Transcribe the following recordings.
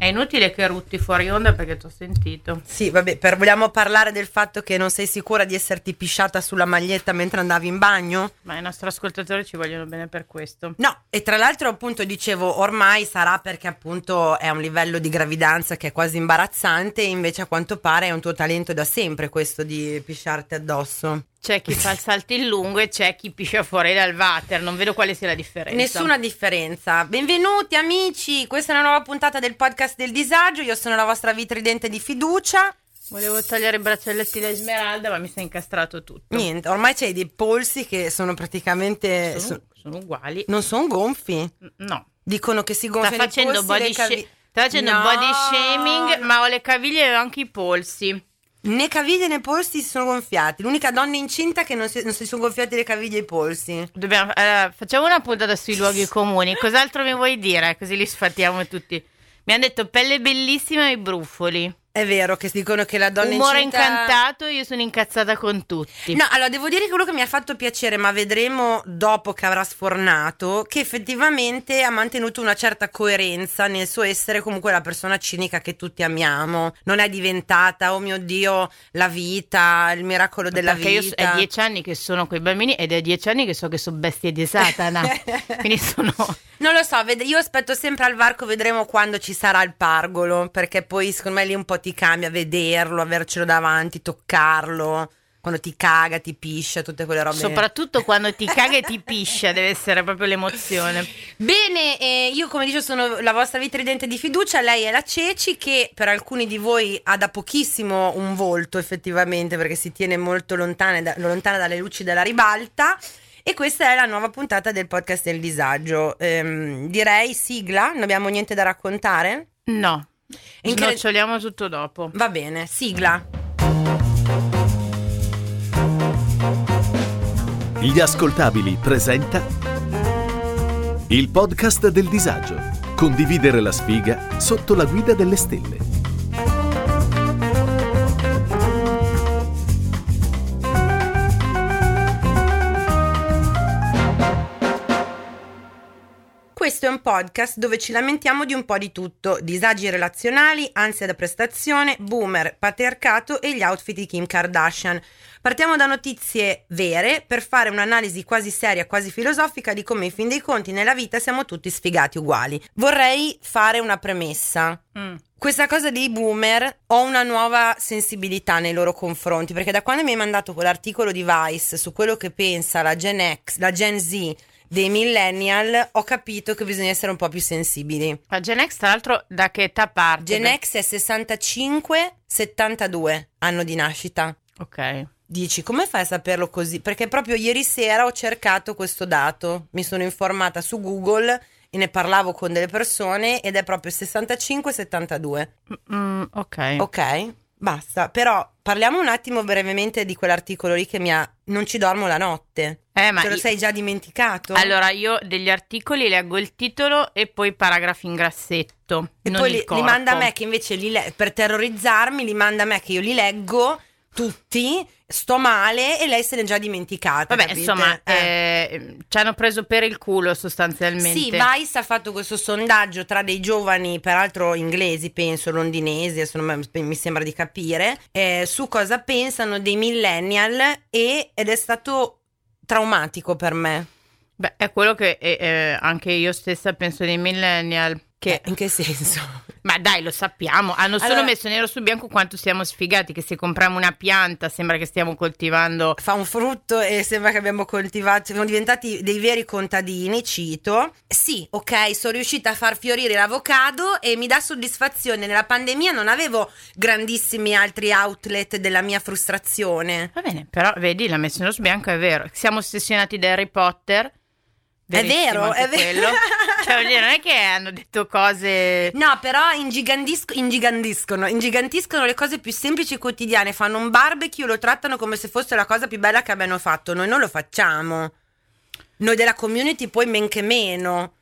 È inutile che rutti fuori onda perché ti ho sentito. Sì, vabbè, per, vogliamo parlare del fatto che non sei sicura di esserti pisciata sulla maglietta mentre andavi in bagno? Ma i nostri ascoltatori ci vogliono bene per questo. No, e tra l'altro appunto dicevo, ormai sarà perché appunto è un livello di gravidanza che è quasi imbarazzante, invece a quanto pare è un tuo talento da sempre questo di pisciarti addosso. C'è chi fa il salto in lungo e c'è chi piscia fuori dal water. Non vedo quale sia la differenza. Nessuna differenza. Benvenuti amici, questa è una nuova puntata del podcast del disagio. Io sono la vostra vitridente di fiducia. Volevo togliere i braccialetti da Esmeralda, ma mi si è incastrato tutto. Niente, ormai c'hai dei polsi che sono praticamente. Sono, sono uguali. Non sono gonfi. No. Dicono che si gonfiano Sta facendo i polsi. body, cavi- sta facendo No. body shaming, ma ho le caviglie e ho anche i polsi. Né caviglie né polsi si sono gonfiati. L'unica donna incinta che non si, non si sono gonfiati le caviglie e i polsi. Dobbiamo- allora, facciamo una puntata sui luoghi comuni. Cos'altro mi vuoi dire? Così li sfatiamo tutti. Mi hanno detto pelle bellissima e brufoli. È vero che dicono che la donna Umore incinta... incantato, io sono incazzata con tutti. No, allora devo dire che quello che mi ha fatto piacere, ma vedremo dopo che avrà sfornato, che effettivamente ha mantenuto una certa coerenza nel suo essere comunque la persona cinica che tutti amiamo. Non è diventata, oh mio Dio, la vita, il miracolo della Perché io so- vita. è dieci anni che sono con i bambini ed è dieci anni che so che sono bestie di Satana. Quindi sono. Non lo so, ved- io aspetto sempre al varco, vedremo quando ci sarà il pargolo, perché poi secondo me lì un po' ti cambia vederlo, avercelo davanti, toccarlo, quando ti caga, ti piscia, tutte quelle robe. Soprattutto quando ti caga e ti piscia, deve essere proprio l'emozione. Bene, eh, io come dicevo sono la vostra vitridente di fiducia, lei è la Ceci che per alcuni di voi ha da pochissimo un volto effettivamente perché si tiene molto lontana, da- lontana dalle luci della ribalta e questa è la nuova puntata del podcast del disagio. Ehm, direi sigla, non abbiamo niente da raccontare? No. Incre- Snoccioliamo tutto dopo. Va bene, sigla. Gli ascoltabili presenta il podcast del disagio. Condividere la sfiga sotto la guida delle stelle. Questo è un podcast dove ci lamentiamo di un po' di tutto, disagi relazionali, ansia da prestazione, boomer, patriarcato e gli outfit di Kim Kardashian. Partiamo da notizie vere per fare un'analisi quasi seria, quasi filosofica di come in fin dei conti nella vita siamo tutti sfigati uguali. Vorrei fare una premessa. Mm. Questa cosa dei boomer ho una nuova sensibilità nei loro confronti perché da quando mi hai mandato quell'articolo di Vice su quello che pensa la Gen X, la Gen Z dei millennial ho capito che bisogna essere un po' più sensibili. La Gen X, tra l'altro, da che età parte? Gen X è 65-72 anno di nascita. Ok. Dici, come fai a saperlo così? Perché proprio ieri sera ho cercato questo dato, mi sono informata su Google e ne parlavo con delle persone ed è proprio 65-72. Mm, ok. Ok, basta. Però parliamo un attimo brevemente di quell'articolo lì che mi ha... Non ci dormo la notte. Eh, ma Te lo io- sei già dimenticato? Allora, io degli articoli leggo il titolo e poi i paragrafi in grassetto. E non poi li, li manda a me che invece li le- per terrorizzarmi, li manda a me che io li leggo tutti, sto male e lei se n'è già dimenticata. Vabbè, capite? insomma, Eh. eh, ci hanno preso per il culo sostanzialmente. Sì, Vice ha fatto questo sondaggio tra dei giovani, peraltro inglesi, penso, londinesi, non mi- sembra di capire, eh, su cosa pensano dei millennial e- ed è stato traumatico per me. Beh, è quello che eh, anche io stessa penso dei millennial. Che, Eh, in che senso? Ma dai, lo sappiamo. Hanno solo Allora- messo nero su bianco quanto siamo sfigati. Che se compriamo una pianta sembra che stiamo coltivando. Fa un frutto e sembra che abbiamo coltivato, siamo diventati dei veri contadini, cito. Sì, ok, sono riuscita a far fiorire l'avocado e mi dà soddisfazione. Nella pandemia non avevo grandissimi altri outlet della mia frustrazione. Va bene, però vedi, l'ha messo nero su bianco, è vero. Siamo ossessionati da Harry Potter. È vero, è vero. Cioè, non è che hanno detto cose. No, però ingigandisco- ingigandiscono, ingigantiscono le cose più semplici e quotidiane. Fanno un barbecue, lo trattano come se fosse la cosa più bella che abbiano fatto. Noi non lo facciamo. Noi della community poi men che meno.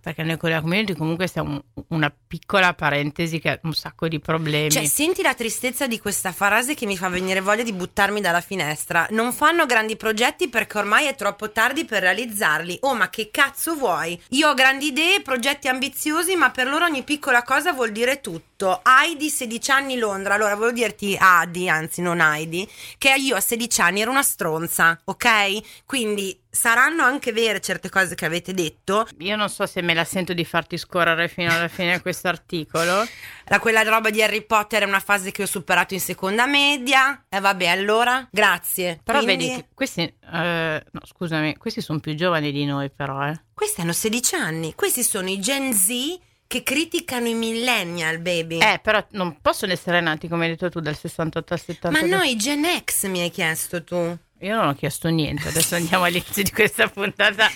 Perché noi con la community comunque siamo una piccola parentesi che ha un sacco di problemi. Cioè, senti la tristezza di questa frase che mi fa venire voglia di buttarmi dalla finestra. Non fanno grandi progetti perché ormai è troppo tardi per realizzarli. Oh, ma che cazzo vuoi? Io ho grandi idee, progetti ambiziosi, ma per loro ogni piccola cosa vuol dire tutto. Heidi, 16 anni, Londra. Allora, volevo dirti Adi, anzi non Heidi, che io a 16 anni ero una stronza, ok? Quindi saranno anche vere certe cose che avete detto. Io non so se me la sento di farti scorrere fino alla fine questo articolo. La, quella roba di Harry Potter è una fase che ho superato in seconda media. E eh, vabbè, allora, grazie. Però Quindi... vedi, questi, eh, no, scusami, questi sono più giovani di noi però, eh. Questi hanno 16 anni. Questi sono i Gen Z che criticano i millennial, baby. Eh, però non possono essere nati, come hai detto tu, dal 68 al 70. Ma no, i Gen X mi hai chiesto tu. Io non ho chiesto niente, adesso andiamo all'inizio di questa puntata.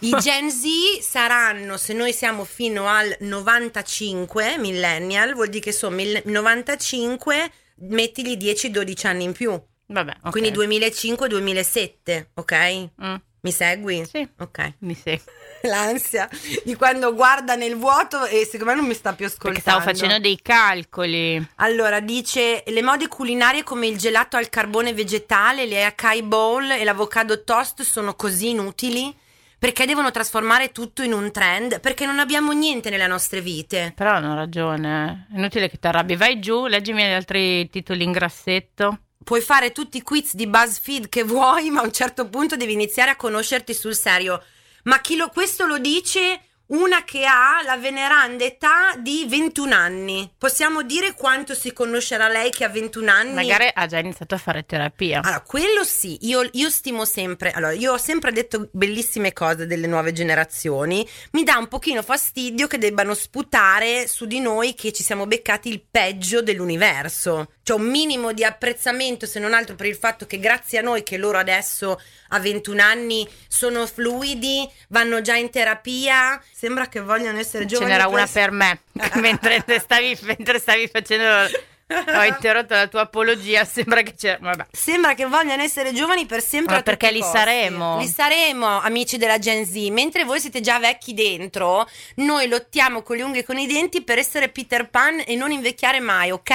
I Gen Z saranno, se noi siamo fino al 95 millennial, vuol dire che sono 95, mettigli 10-12 anni in più. Vabbè, okay. Quindi 2005-2007, ok? Mm. Mi segui? Sì. Ok. Mi segui. L'ansia di quando guarda nel vuoto e secondo me non mi sta più ascoltando. Perché stavo facendo dei calcoli. Allora, dice le mode culinarie come il gelato al carbone vegetale, le acai bowl e l'avocado toast sono così inutili? Perché devono trasformare tutto in un trend? Perché non abbiamo niente nelle nostre vite. Però hanno ragione. È inutile che ti arrabbi. Vai giù, leggimi gli altri titoli in grassetto. Puoi fare tutti i quiz di BuzzFeed che vuoi, ma a un certo punto devi iniziare a conoscerti sul serio. Ma chi lo, questo lo dice una che ha la veneranda età di 21 anni. Possiamo dire quanto si conoscerà lei che ha 21 anni? Magari ha già iniziato a fare terapia. Allora, quello sì, io, io stimo sempre, allora, io ho sempre detto bellissime cose delle nuove generazioni, mi dà un pochino fastidio che debbano sputare su di noi che ci siamo beccati il peggio dell'universo. Cioè un minimo di apprezzamento, se non altro per il fatto che grazie a noi che loro adesso a 21 anni sono fluidi, vanno già in terapia, sembra che vogliano essere giovani. Ce n'era una per me, mentre stavi, mentre stavi facendo... Ho interrotto la tua apologia, sembra che c'è. Vabbè. Sembra che vogliano essere giovani per sempre. Ma perché li costi. saremo? Li saremo, amici della Gen Z. Mentre voi siete già vecchi dentro, noi lottiamo con le unghie e con i denti per essere Peter Pan e non invecchiare mai, ok?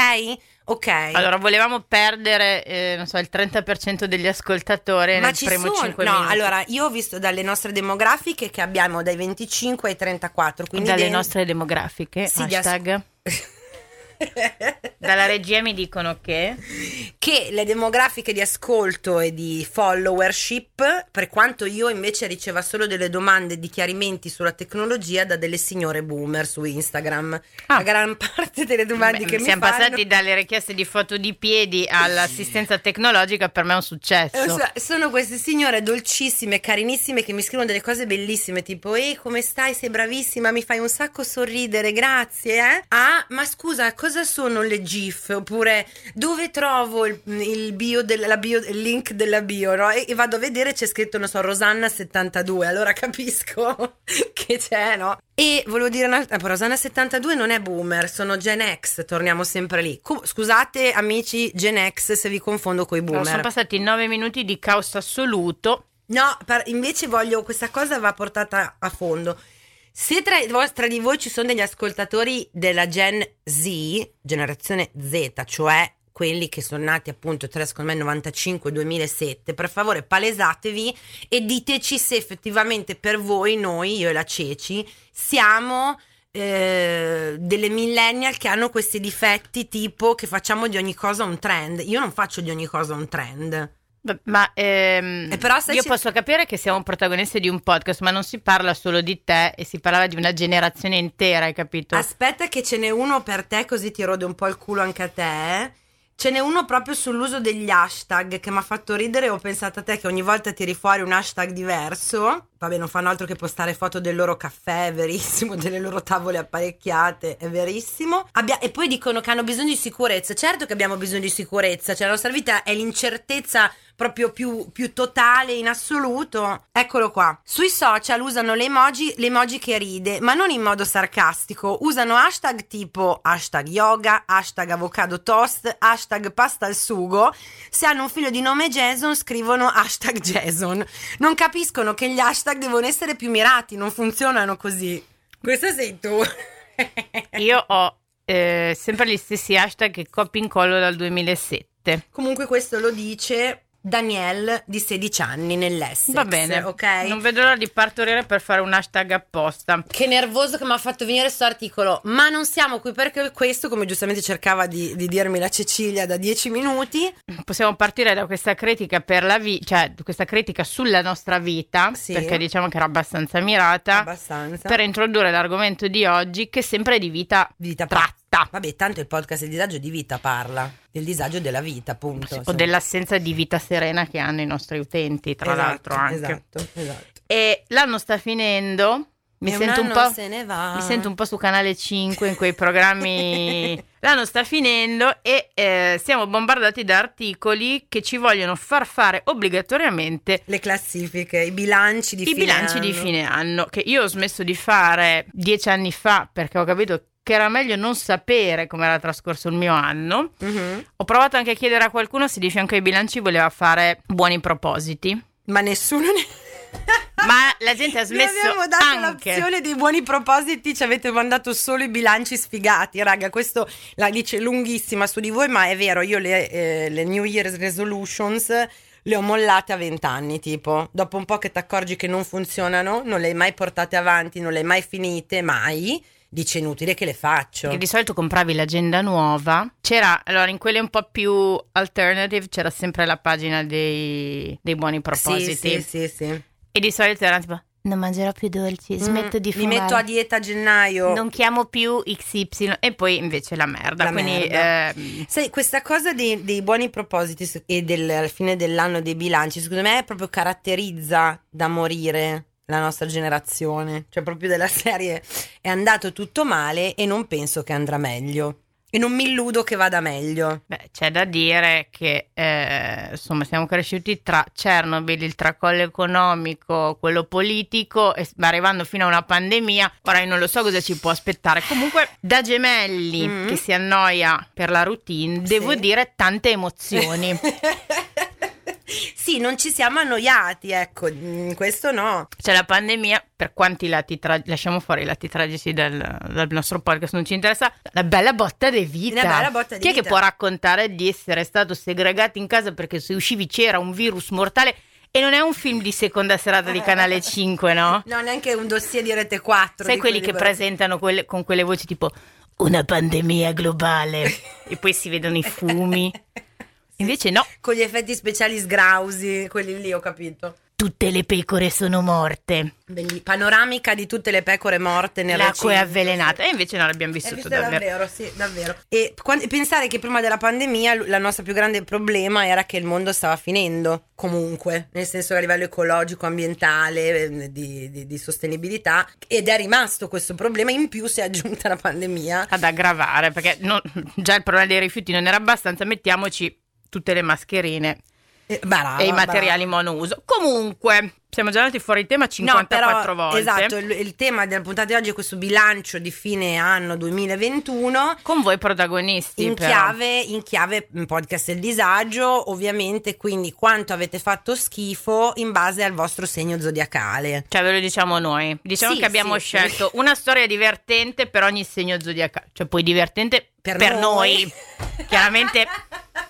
Ok. Allora, volevamo perdere, eh, non so, il 30% degli ascoltatori Ma nel ci primo sono 5 No, minuti. allora io ho visto dalle nostre demografiche che abbiamo dai 25 ai 34, quindi Dalle den- nostre demografiche, Sì, di as- hashtag. Dalla regia mi dicono che che le demografiche di ascolto e di followership, per quanto io invece riceva solo delle domande di chiarimenti sulla tecnologia da delle signore boomer su Instagram. Ah. La gran parte delle domande Beh, che mi siamo fanno passati dalle richieste di foto di piedi all'assistenza tecnologica, per me è un Eh, successo. so- Sono queste signore dolcissime, carinissime che mi scrivono delle cose bellissime, tipo "Ehi, come stai? Sei bravissima, mi fai un sacco sorridere, grazie". Eh? Ah, ma scusa, cosa sono le GIF? Oppure dove trovo il, il bio del- la bio- il link della bio, no? E, e vado a vedere c'è scritto, non so, Rosanna 72, allora capisco che c'è, no? E volevo dire un'altra, però Rosanna 72 non è boomer, sono Gen X, torniamo sempre lì. Com- scusate amici Gen X se vi confondo coi Allora, boomer. sono passati 9 minuti di caos assoluto. No, per- invece voglio, questa cosa va portata a fondo. Se tra, tra di voi ci sono degli ascoltatori della Gen Z, generazione Z, cioè quelli che sono nati appunto tra secondo me 95-2007, per favore palesatevi e diteci se effettivamente per voi, noi, io e la Ceci, siamo eh, delle millennial che hanno questi difetti tipo che facciamo di ogni cosa un trend. Io non faccio di ogni cosa un trend. Ma ehm, E io ci- posso capire che siamo protagonisti di un podcast, ma non si parla solo di te e si parlava di una generazione intera, hai capito? Aspetta che ce n'è uno per te così ti rode un po' il culo anche a te. Ce n'è uno proprio sull'uso degli hashtag che mi ha fatto ridere. Ho pensato a te che ogni volta tiri fuori un hashtag diverso. Vabbè, non fanno altro che postare foto del loro caffè, è verissimo, delle loro tavole apparecchiate, è verissimo. Abbia- e poi dicono che hanno bisogno di sicurezza. Certo che abbiamo bisogno di sicurezza, cioè la nostra vita è l'incertezza proprio più, più totale in assoluto. Eccolo qua. Sui social usano le emoji, l'emoji che ride, ma non in modo sarcastico. Usano hashtag tipo hashtag yoga, hashtag avocado toast, hashtag pasta al sugo. Se hanno un figlio di nome Jason, scrivono hashtag Jason. Non capiscono che gli hashtag devono essere più mirati, non funzionano così. Questa sei tu. Io ho eh, sempre gli stessi hashtag che copia incollo dal 2007. Comunque questo lo dice Danielle di 16 anni nell'Essex. Va bene, ok? Non vedo l'ora di partorire per fare un hashtag apposta. Che nervoso che mi ha fatto venire questo articolo. Ma non siamo qui perché questo, come giustamente cercava di, di dirmi la Cecilia da 10 minuti. Possiamo partire da questa critica per la vita, cioè questa critica sulla nostra vita, Sì. perché diciamo che era abbastanza mirata, Abbastanza. per introdurre l'argomento di oggi, che sempre è di vita Vita tratta. Vabbè, tanto il podcast del disagio di vita parla. Del disagio della vita, appunto. o dell'assenza di vita serena che hanno i nostri utenti, tra Esatto, l'altro anche. Esatto, esatto. E l'anno sta finendo. Mi sento, un po', se mi sento un po' su Canale 5 in quei programmi. L'anno sta finendo e eh, siamo bombardati da articoli che ci vogliono far fare obbligatoriamente Le classifiche, i bilanci di i fine bilanci di anno. fine anno, che io ho smesso di fare dieci anni fa perché ho capito che era meglio non sapere come era trascorso il mio anno. Mhm. Ho provato anche a chiedere a qualcuno se di fianco ai bilanci voleva fare buoni propositi. Ma nessuno ne... Ma la gente ha Vi smesso abbiamo dato anche. l'opzione dei buoni propositi, ci avete mandato solo i bilanci sfigati, raga, questo la dice lunghissima su di voi, ma è vero, io le, eh, le New Year's Resolutions le ho mollate a vent'anni, tipo, dopo un po' che ti accorgi che non funzionano, non le hai mai portate avanti, non le hai mai finite, mai, dice inutile che le faccio. Che di solito compravi l'agenda nuova. C'era, allora, in quelle un po' più alternative c'era sempre la pagina dei, dei buoni propositi. Sì, sì, sì, sì. E di solito era tipo, non mangerò più dolci, smetto Mm, di Mi fumare. metto a dieta a gennaio. Non chiamo più XY e poi invece la merda. La Quindi merda. ehm, Sai, questa cosa dei, dei buoni propositi e del, alla fine dell'anno dei bilanci, secondo me, proprio caratterizza da morire la nostra generazione. Cioè, proprio della serie è andato tutto male e non penso che andrà meglio. E non mi illudo che vada meglio. beh, c'è da dire che eh, insomma siamo cresciuti tra Chernobyl, il tracollo economico, quello politico, e arrivando fino a una pandemia. Ora io non lo so cosa ci può aspettare. Comunque, da gemelli Mm. che si annoia per la routine, devo Sì. dire tante emozioni. sì, non ci siamo annoiati, ecco, mm, questo no. C'è la pandemia, per quanti lati tra- lasciamo fuori i lati tragici del, del nostro podcast, non ci interessa, la bella botta di vita. Una bella botta di Chi è che vita. può raccontare di essere stato segregato in casa perché se uscivi c'era un virus mortale e non è un film di seconda serata di Canale 5, no? No, neanche un dossier di Rete 4. Sai di quelli che presentano quelle- con quelle voci tipo una pandemia globale e poi si vedono i fumi. Invece no, Con gli effetti speciali sgrausi, quelli lì, ho capito. tutte le pecore sono morte. Belli- Panoramica di tutte le pecore morte nel L'acqua è avvelenata e invece non l'abbiamo vissuto davvero. davvero, sì, davvero. E quan- pensare che prima della pandemia la nostra più grande problema era che il mondo stava finendo comunque, nel senso che a livello ecologico, ambientale, eh, di, di- di sostenibilità, ed è rimasto questo problema, in più si è aggiunta la pandemia. ad aggravare perché non- già il problema dei rifiuti non era abbastanza, mettiamoci tutte le mascherine Eh, brava, e i brava. materiali monouso. Comunque, siamo già andati fuori tema 54 no, però, volte. Esatto, il, il tema della puntata di oggi è questo bilancio di fine anno 2021. Con voi protagonisti. In chiave, in chiave mm, podcast del disagio, ovviamente, quindi quanto avete fatto schifo in base al vostro segno zodiacale. Cioè, ve lo diciamo noi. Diciamo Sì, che abbiamo sì, scelto una storia divertente per ogni segno zodiacale. Cioè, poi divertente per, noi. Chiaramente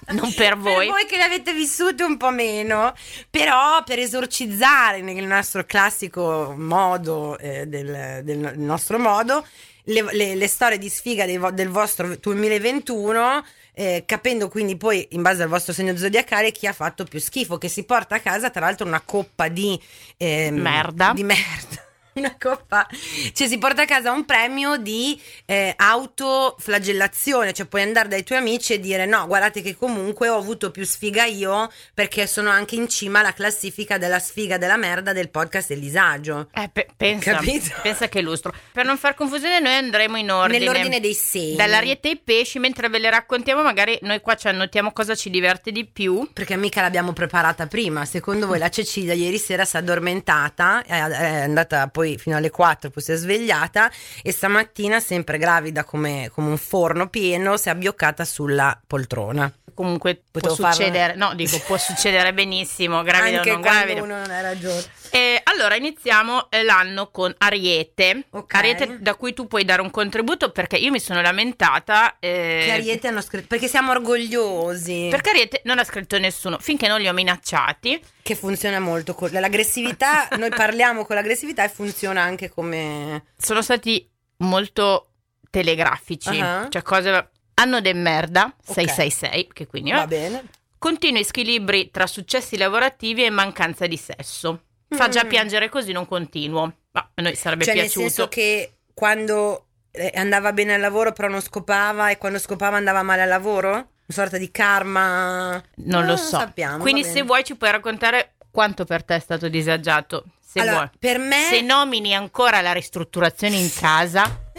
non per voi. Per voi che le avete vissute un po' meno, però per esorcizzare nel nostro classico modo, eh, del, del nostro modo, le, le- le storie di sfiga vo- del vostro 2021, eh, capendo quindi poi in base al vostro segno zodiacale chi ha fatto più schifo, che si porta a casa tra l'altro una coppa di ehm, Merda. Di merda. Una coppa, cioè si porta a casa un premio di eh, autoflagellazione, cioè puoi andare dai tuoi amici e dire no, guardate che comunque ho avuto più sfiga io perché sono anche in cima alla classifica della sfiga della merda del podcast del disagio. Eh, pe- pensa, Capito? pensa che lustro. Per non far confusione, noi andremo in ordine. Nell'ordine dei segni. Dall'ariete ai pesci, mentre ve le raccontiamo, magari noi qua ci annotiamo cosa ci diverte di più. Perché mica l'abbiamo preparata prima. Secondo voi la Cecilia ieri sera si è addormentata, è è andata poi fino alle 4, poi si è svegliata e stamattina, sempre gravida come, come un forno pieno, si è abbioccata sulla poltrona. Comunque Potevo può farlo- succedere, no, dico può succedere benissimo, gravida o Anche non quando gravida. uno non ha ragione. E allora iniziamo eh, l'anno con Ariete. Ok. Ariete da cui tu puoi dare un contributo perché io mi sono lamentata. eh, Che Ariete hanno scritto perché siamo orgogliosi. Perché Ariete non ha scritto nessuno finché non li ho minacciati. Che funziona molto con l'aggressività. noi parliamo con l'aggressività e funziona anche come Sono stati molto telegrafici. Ah. Cioè, cose. Anno de merda Ok. 666, che quindi va eh, bene. continui squilibri tra successi lavorativi e mancanza di sesso. Fa già Mm. piangere così, non continuo. Ma a noi sarebbe Cioè, nel piaciuto. senso che quando eh, andava bene al lavoro, però non scopava, e quando scopava andava male al lavoro? Una sorta di karma. Non lo Ah, so. sappiamo, Quindi, se vuoi, ci puoi raccontare quanto per te è stato disagiato. Se allora, vuoi. per me. Se nomini ancora la ristrutturazione in casa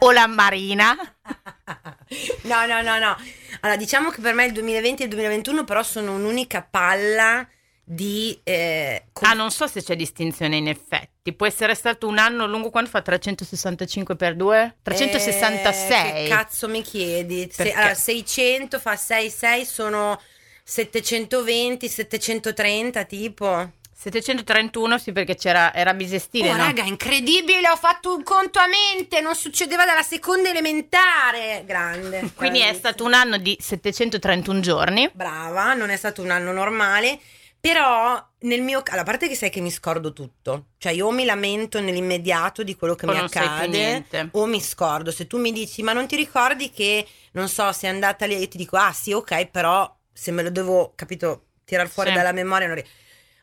o la marina, no, no, no, no. Allora, diciamo che per me il 2020 e il 2021 però sono un'unica palla di... eh, com- ah, non so se c'è distinzione in effetti. Può essere stato un anno lungo quanto fa 365 per 2? 366. Eh, che cazzo mi chiedi? Se- allora, 600 fa 6, 6 sono 720, 730 tipo. 731 sì perché c'era era bisestile, Oh, no? raga, incredibile, ho fatto un conto a mente, non succedeva dalla seconda elementare. Grande. Quindi è stato un anno di 731 giorni. Brava, non è stato un anno normale, però nel mio caso, a parte che sai che mi scordo tutto, cioè io mi lamento nell'immediato di quello che Poi mi accade o mi scordo. Se tu mi dici "Ma non ti ricordi che non so, sei andata lì" io ti dico "Ah, sì, ok, però se me lo devo, capito, tirare fuori Sì. dalla memoria non ri-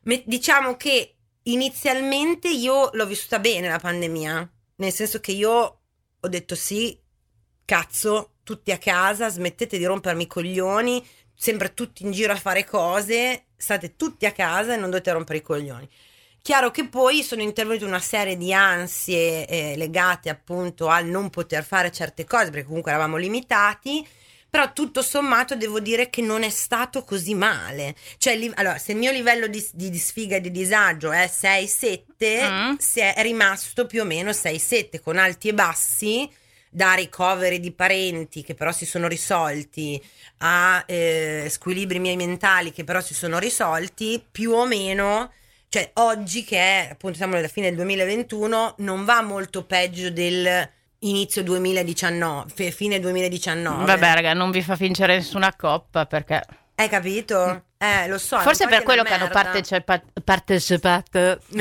Me- diciamo che inizialmente io l'ho vissuta bene la pandemia, nel senso che io ho detto sì, cazzo, tutti a casa, smettete di rompermi i coglioni, sempre tutti in giro a fare cose, state tutti a casa e non dovete rompere i coglioni. Chiaro che poi sono intervenute una serie di ansie eh, legate appunto al non poter fare certe cose, perché comunque eravamo limitati, però tutto sommato devo dire che non è stato così male. Cioè, li- allora, se il mio livello di, di- di sfiga e di disagio è 6-7, Mm. si è rimasto più o meno 6-7, con alti e bassi, da ricoveri di parenti che però si sono risolti, a eh, squilibri miei mentali che però si sono risolti, più o meno, cioè oggi che è appunto siamo alla fine del 2021, non va molto peggio del inizio 2019, fe- fine 2019. Vabbè, raga, non vi fa vincere nessuna coppa perché Hai capito? Eh, lo so. forse per quello che hanno merda. partecipa- partecipato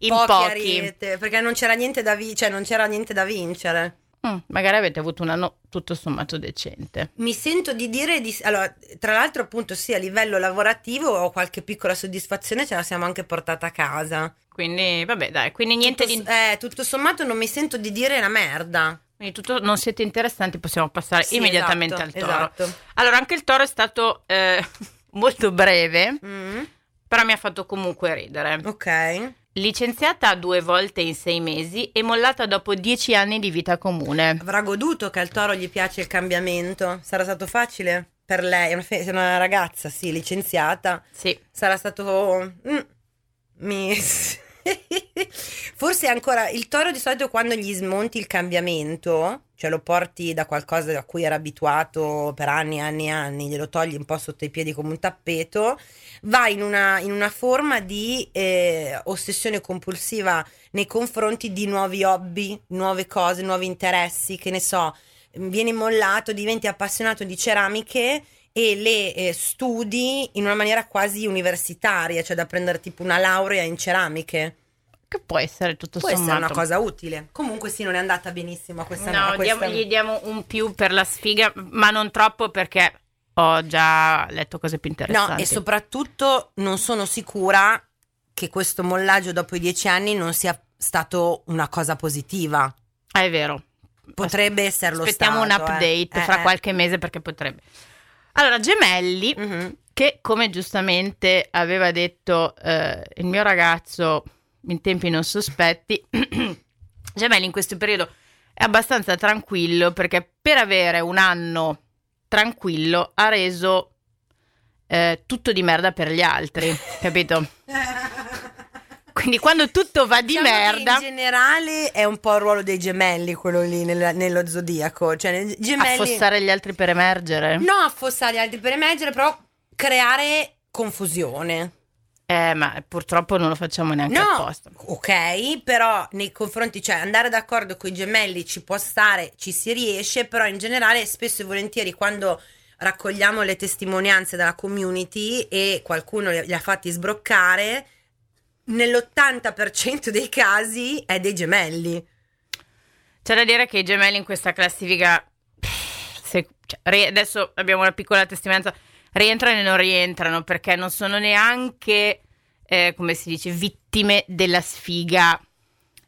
in Pochi pochi. Ariete, perché non c'era niente da vi- cioè non c'era niente da vincere. Mm, magari avete avuto un anno tutto sommato decente. Mi sento di dire di allora, tra l'altro appunto sì, a livello lavorativo ho qualche piccola soddisfazione, ce la siamo anche portata a casa. Quindi, vabbè, dai, quindi niente tutto, di eh, tutto sommato non mi sento di dire una merda. quindi tutto non siete interessanti, possiamo passare Sì, immediatamente esatto, al toro. esatto. Allora, anche il toro è stato eh, molto breve, Mm, però mi ha fatto comunque ridere. ok. Licenziata due volte in sei mesi e mollata dopo dieci anni di vita comune. Avrà goduto che al toro gli piace il cambiamento. Sarà stato facile per lei, è una, fe- è una ragazza, sì, licenziata. Sì, sarà stato mm, mi forse ancora il toro di solito quando gli smonti il cambiamento cioè lo porti da qualcosa a cui era abituato per anni e anni e anni glielo togli un po' sotto i piedi come un tappeto va in una, in una forma di eh, ossessione compulsiva nei confronti di nuovi hobby nuove cose nuovi interessi che ne so vieni mollato diventi appassionato di ceramiche e le eh, studi in una maniera quasi universitaria, cioè da prendere tipo una laurea in ceramiche. che può essere tutto Può sommato. essere una cosa utile. Comunque sì, non è andata benissimo a questa No, a questa- diamo- gli diamo un più per la sfiga, ma non troppo perché ho già letto cose più No, interessanti. e soprattutto non sono sicura che questo mollaggio dopo i dieci anni non sia stato una cosa positiva. Ah, è vero. Potrebbe esserlo Aspettiamo stato. un eh. update Eh, fra eh. qualche mese perché potrebbe. Allora, gemelli, Mhm. che come giustamente aveva detto eh, il mio ragazzo in tempi non sospetti, gemelli in questo periodo è abbastanza tranquillo perché per avere un anno tranquillo ha reso eh, tutto di merda per gli altri, capito? Quindi quando tutto va di Diciamo merda, In generale è un po' il ruolo dei gemelli quello lì nel- nello zodiaco. Cioè, gemelli... affossare gli altri per emergere. No affossare gli altri per emergere, però creare confusione. Eh, ma purtroppo non lo facciamo neanche No, apposta. ok, però nei confronti, cioè andare d'accordo con i gemelli ci può stare, ci si riesce, però in generale spesso e volentieri quando raccogliamo le testimonianze dalla community e qualcuno li li ha fatti sbroccare, nell'80% dei casi è dei gemelli. C'è da dire che i gemelli in questa classifica, se- cioè, adesso abbiamo una piccola testimonianza, rientrano e non rientrano perché non sono neanche, eh, come si dice, vittime della sfiga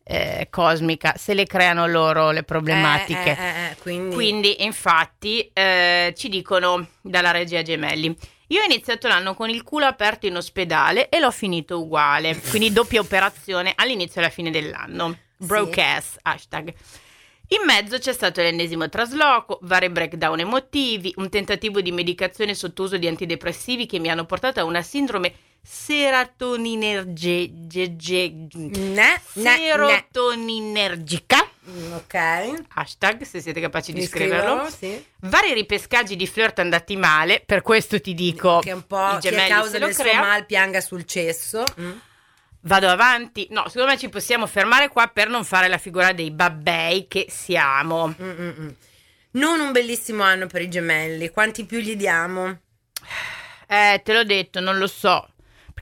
eh, cosmica, se le creano loro le problematiche. Eh, eh, eh, quindi, Quindi, infatti, eh, ci dicono dalla regia gemelli. Io ho iniziato l'anno con il culo aperto in ospedale e l'ho finito uguale. Quindi doppia operazione all'inizio e alla fine dell'anno. Sì. Broadcast, hashtag. In mezzo c'è stato l'ennesimo trasloco, vari breakdown emotivi, un tentativo di medicazione sotto uso di antidepressivi che mi hanno portato a una sindrome serotoninergica. Ne. Ok. Hashtag se siete capaci di scriverlo. sì. Vari ripescaggi di flirt andati male, per questo ti dico Che un po' i chi a causa del suo crea. mal pianga sul cesso. Mm. Vado avanti. No, secondo me ci possiamo fermare qua per non fare la figura dei babbei che siamo. Mm, mm, mm. Non un bellissimo anno per i gemelli. Quanti più gli diamo? Eh, te l'ho detto, non lo so.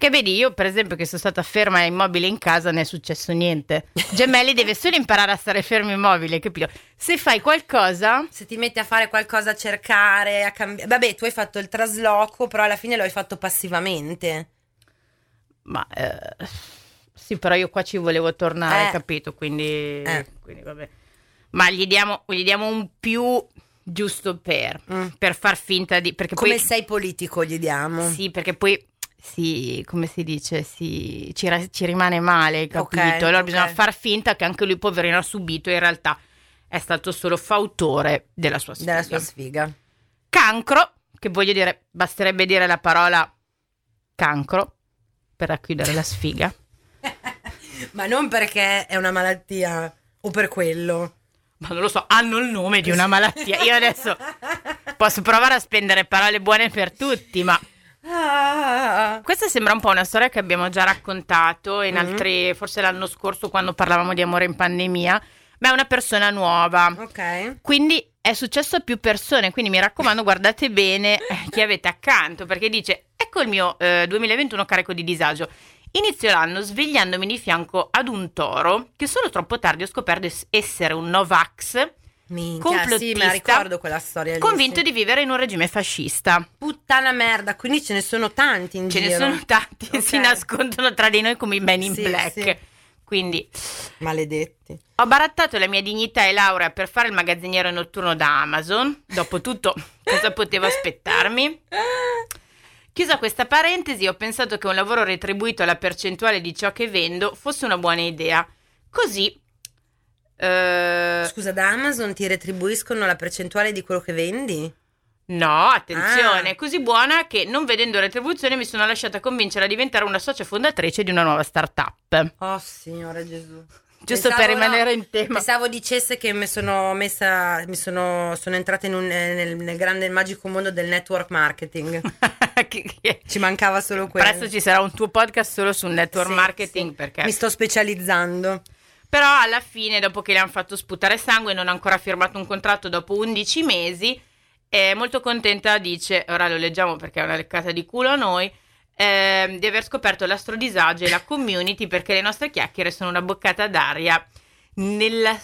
Perché vedi, io per esempio che sono stata ferma e immobile in casa non è successo niente. Gemelli deve solo imparare a stare fermo immobile, capito? Se fai qualcosa, Se ti metti a fare qualcosa a cercare, a cambiare. Vabbè, tu hai fatto il trasloco, però alla fine lo hai fatto passivamente. ma eh, sì, però io qua ci volevo tornare, Eh. capito? Quindi, Eh. quindi vabbè. Ma gli diamo, gli diamo un più giusto per, Mm. per far finta di... Perché Come poi, sei politico gli diamo. Sì, perché poi si, come si dice, si, ci, ci rimane male, capito? Ok, allora ok. bisogna far finta che anche lui poverino ha subito, in realtà è stato solo fautore della sua sfiga. Della sua sfiga. Cancro, che voglio dire, basterebbe dire la parola cancro per racchiudere la sfiga. Ma non perché è una malattia o per quello. Ma non lo so, hanno il nome di una malattia. Io adesso posso provare a spendere parole buone per tutti, ma Ah, questa sembra un po' una storia che abbiamo già raccontato in Mhm. altri, forse l'anno scorso quando parlavamo di amore in pandemia, ma è una persona nuova. ok. Quindi è successo a più persone, quindi mi raccomando guardate bene eh, chi avete accanto, perché dice, ecco il mio eh, 2021 carico di disagio. Inizio l'anno svegliandomi di fianco ad un toro che solo troppo tardi ho scoperto es- essere un Novax Minchia, Complottista. sì, ricordo quella storia lì. convinto sì. di vivere in un regime fascista. Puttana merda, quindi ce ne sono tanti in Ce giro. ne sono tanti, Ok. si nascondono tra di noi come i Men in Sì, Black. Quindi Maledetti. ho barattato la mia dignità e laurea per fare il magazziniero notturno da Amazon. Dopotutto, cosa potevo aspettarmi? Chiusa questa parentesi, ho pensato che un lavoro retribuito alla percentuale di ciò che vendo fosse una buona idea. Così. Eh, Scusa, da Amazon ti retribuiscono la percentuale di quello che vendi? no, attenzione, Ah. così buona che non vedendo retribuzione mi sono lasciata convincere a diventare una socia fondatrice di una nuova startup. Oh, Signore Gesù. Giusto Pensavo, per rimanere in tema. Pensavo dicesse che mi sono messa, mi sono, sono entrata in un- eh, nel, nel grande e magico mondo del network marketing. Che- che- Ci mancava solo quello. Presto ci sarà un tuo podcast solo sul network Sì, marketing sì. perché Mi sto specializzando. Però alla fine dopo che le hanno fatto sputare sangue non ha ancora firmato un contratto dopo 11 mesi è molto contenta dice ora lo leggiamo perché è una leccata di culo a noi ehm, di aver scoperto l'astrodisagio e la community perché le nostre chiacchiere sono una boccata d'aria nella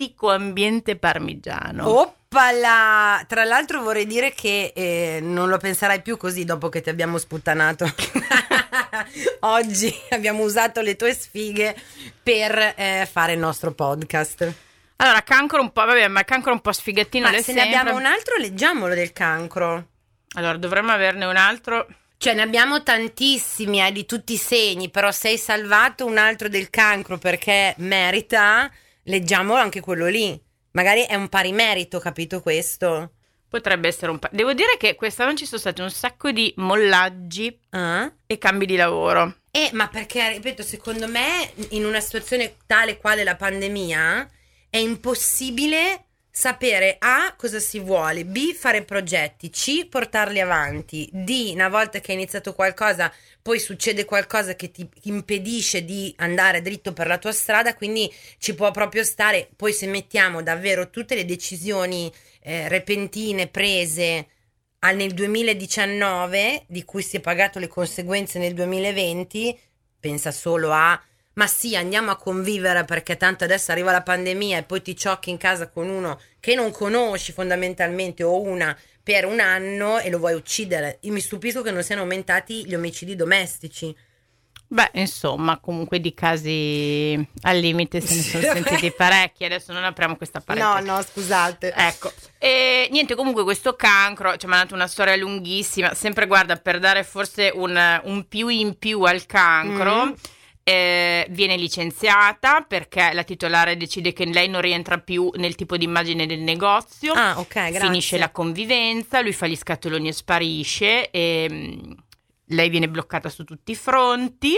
sfittico ambiente parmigiano Oppala! Tra l'altro vorrei dire che eh, non lo penserai più così dopo che ti abbiamo sputtanato. Oggi abbiamo usato le tue sfighe per eh, fare il nostro podcast. allora cancro un po' vabbè ma cancro un po' sfigattino Ma se ne abbiamo un altro, leggiamolo del cancro. allora dovremmo averne un altro Cioè, ne abbiamo tantissimi, eh, di tutti i segni, però sei salvato un altro del cancro perché merita, leggiamo anche quello lì. Magari è un pari merito, capito questo? Potrebbe essere un po'. Devo dire che quest'anno ci sono stati un sacco di mollaggi Ah? e cambi di lavoro. Eh, ma perché, ripeto, secondo me in una situazione tale quale la pandemia è impossibile sapere A cosa si vuole, B fare progetti, C portarli avanti, D una volta che hai iniziato qualcosa poi succede qualcosa che ti impedisce di andare dritto per la tua strada, quindi ci può proprio stare, poi se mettiamo davvero tutte le decisioni eh, repentine prese nel 2019 di cui si è pagato le conseguenze nel 2020, pensa solo a ma sì, andiamo a convivere perché tanto adesso arriva la pandemia e poi ti ciocchi in casa con uno che non conosci fondamentalmente o una per un anno e lo vuoi uccidere. Io mi stupisco che non siano aumentati gli omicidi domestici. Beh, insomma, comunque di casi al limite se ne sono sentiti parecchi. Adesso non apriamo questa parentesi. No, no, scusate. Ecco. E niente, comunque questo cancro ci ha mandato una storia lunghissima. Sempre guarda, per dare forse un, un più in più al cancro. Mm eh, viene licenziata perché la titolare decide che lei non rientra più nel tipo di immagine del negozio. Ah, ok, grazie. Finisce la convivenza, lui fa gli scatoloni e sparisce e mm, lei viene bloccata su tutti i fronti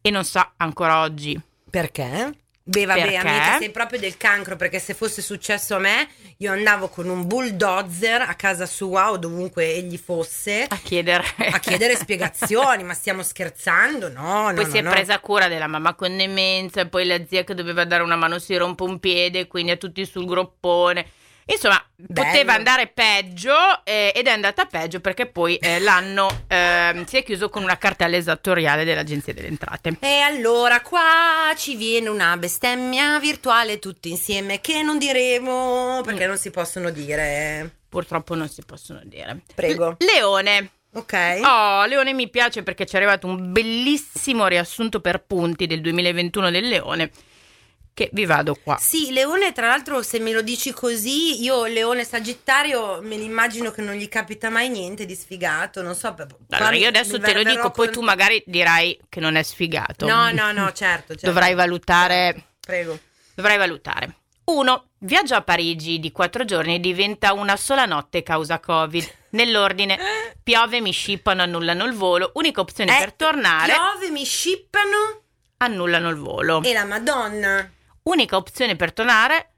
e non sa ancora oggi perché. Beh, vabbè, perché? amica, sei proprio del cancro perché se fosse successo a me, io andavo con un bulldozer a casa sua o dovunque egli fosse a chiedere, a chiedere spiegazioni. ma stiamo scherzando? No, no. Poi no, si è no. presa cura della mamma con demenza, e poi la zia che doveva dare una mano si rompe un piede, quindi a tutti sul groppone. Insomma, Bello. poteva andare peggio eh, ed è andata peggio perché poi eh, l'anno eh, si è chiuso con una cartella esattoriale dell'Agenzia delle Entrate. E allora qua ci viene una bestemmia virtuale tutti insieme che non diremo perché mm. non si possono dire. Purtroppo non si possono dire. Prego. Leone. Ok. Oh, Leone mi piace perché ci è arrivato un bellissimo riassunto per punti del 2021 del Leone che vi vado qua. Sì, Leone, tra l'altro, se me lo dici così, io Leone Sagittario me l'immagino che non gli capita mai niente di sfigato, non so. Allora, io adesso te lo dico, poi tu magari dirai che non è sfigato. No, no, no, certo. certo. Dovrai valutare. Prego. Dovrai valutare. Uno, viaggio a Parigi di quattro giorni diventa una sola notte causa Covid. Nell'ordine, piove, mi scippano, annullano il volo. Unica opzione eh, per tornare. Piove, mi scippano. Annullano il volo. E la Madonna. Unica opzione per tornare,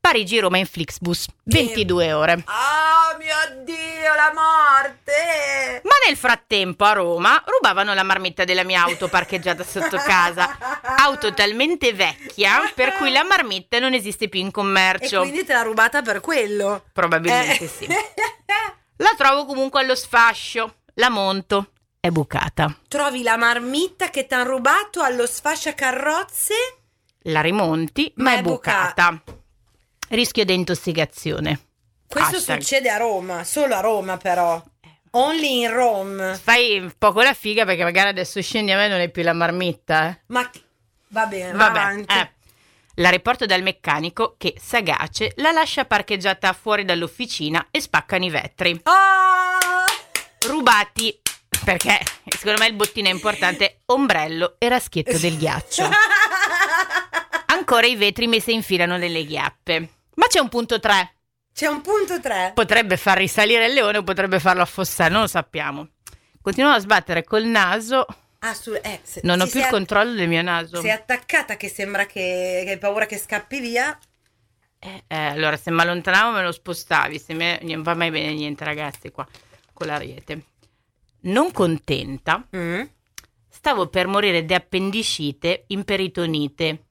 Parigi-Roma in Flixbus, 22 ore. Oh mio Dio, la morte! Ma nel frattempo a Roma rubavano la marmitta della mia auto parcheggiata sotto casa. Auto talmente vecchia per cui la marmitta non esiste più in commercio. E quindi te l'ha rubata per quello? Probabilmente eh. sì. La trovo comunque allo sfascio. La monto. È bucata. Trovi la marmitta che ti hanno rubato allo sfasciacarrozze? La rimonti, ma, ma è, bucata. bucata. Rischio di intossicazione. Questo Hashtag. succede a Roma, solo a Roma però. Only in Rome. Fai un poco la figa perché magari adesso scendi a me non è più la marmitta. Eh. Ma va bene, va Vabbè, eh. La riporto dal meccanico che, sagace, la lascia parcheggiata fuori dall'officina e spaccano i vetri. Oh! Rubati perché secondo me il bottino è importante ombrello e raschietto del ghiaccio. Ancora i vetri messi infilano nelle ghiappe. Ma c'è un punto 3. C'è un punto 3. Potrebbe far risalire il leone o potrebbe farlo affossare, non lo sappiamo. Continuo a sbattere col naso. Ah, su, eh, se, non ho più il controllo del mio naso. Sei attaccata che sembra che, che hai paura che scappi via. Eh, eh, allora, se mi allontanavo me lo spostavi. Se me, non va mai bene niente, ragazzi, qua con l'ariete. Non contenta, mm. stavo per morire di appendicite in peritonite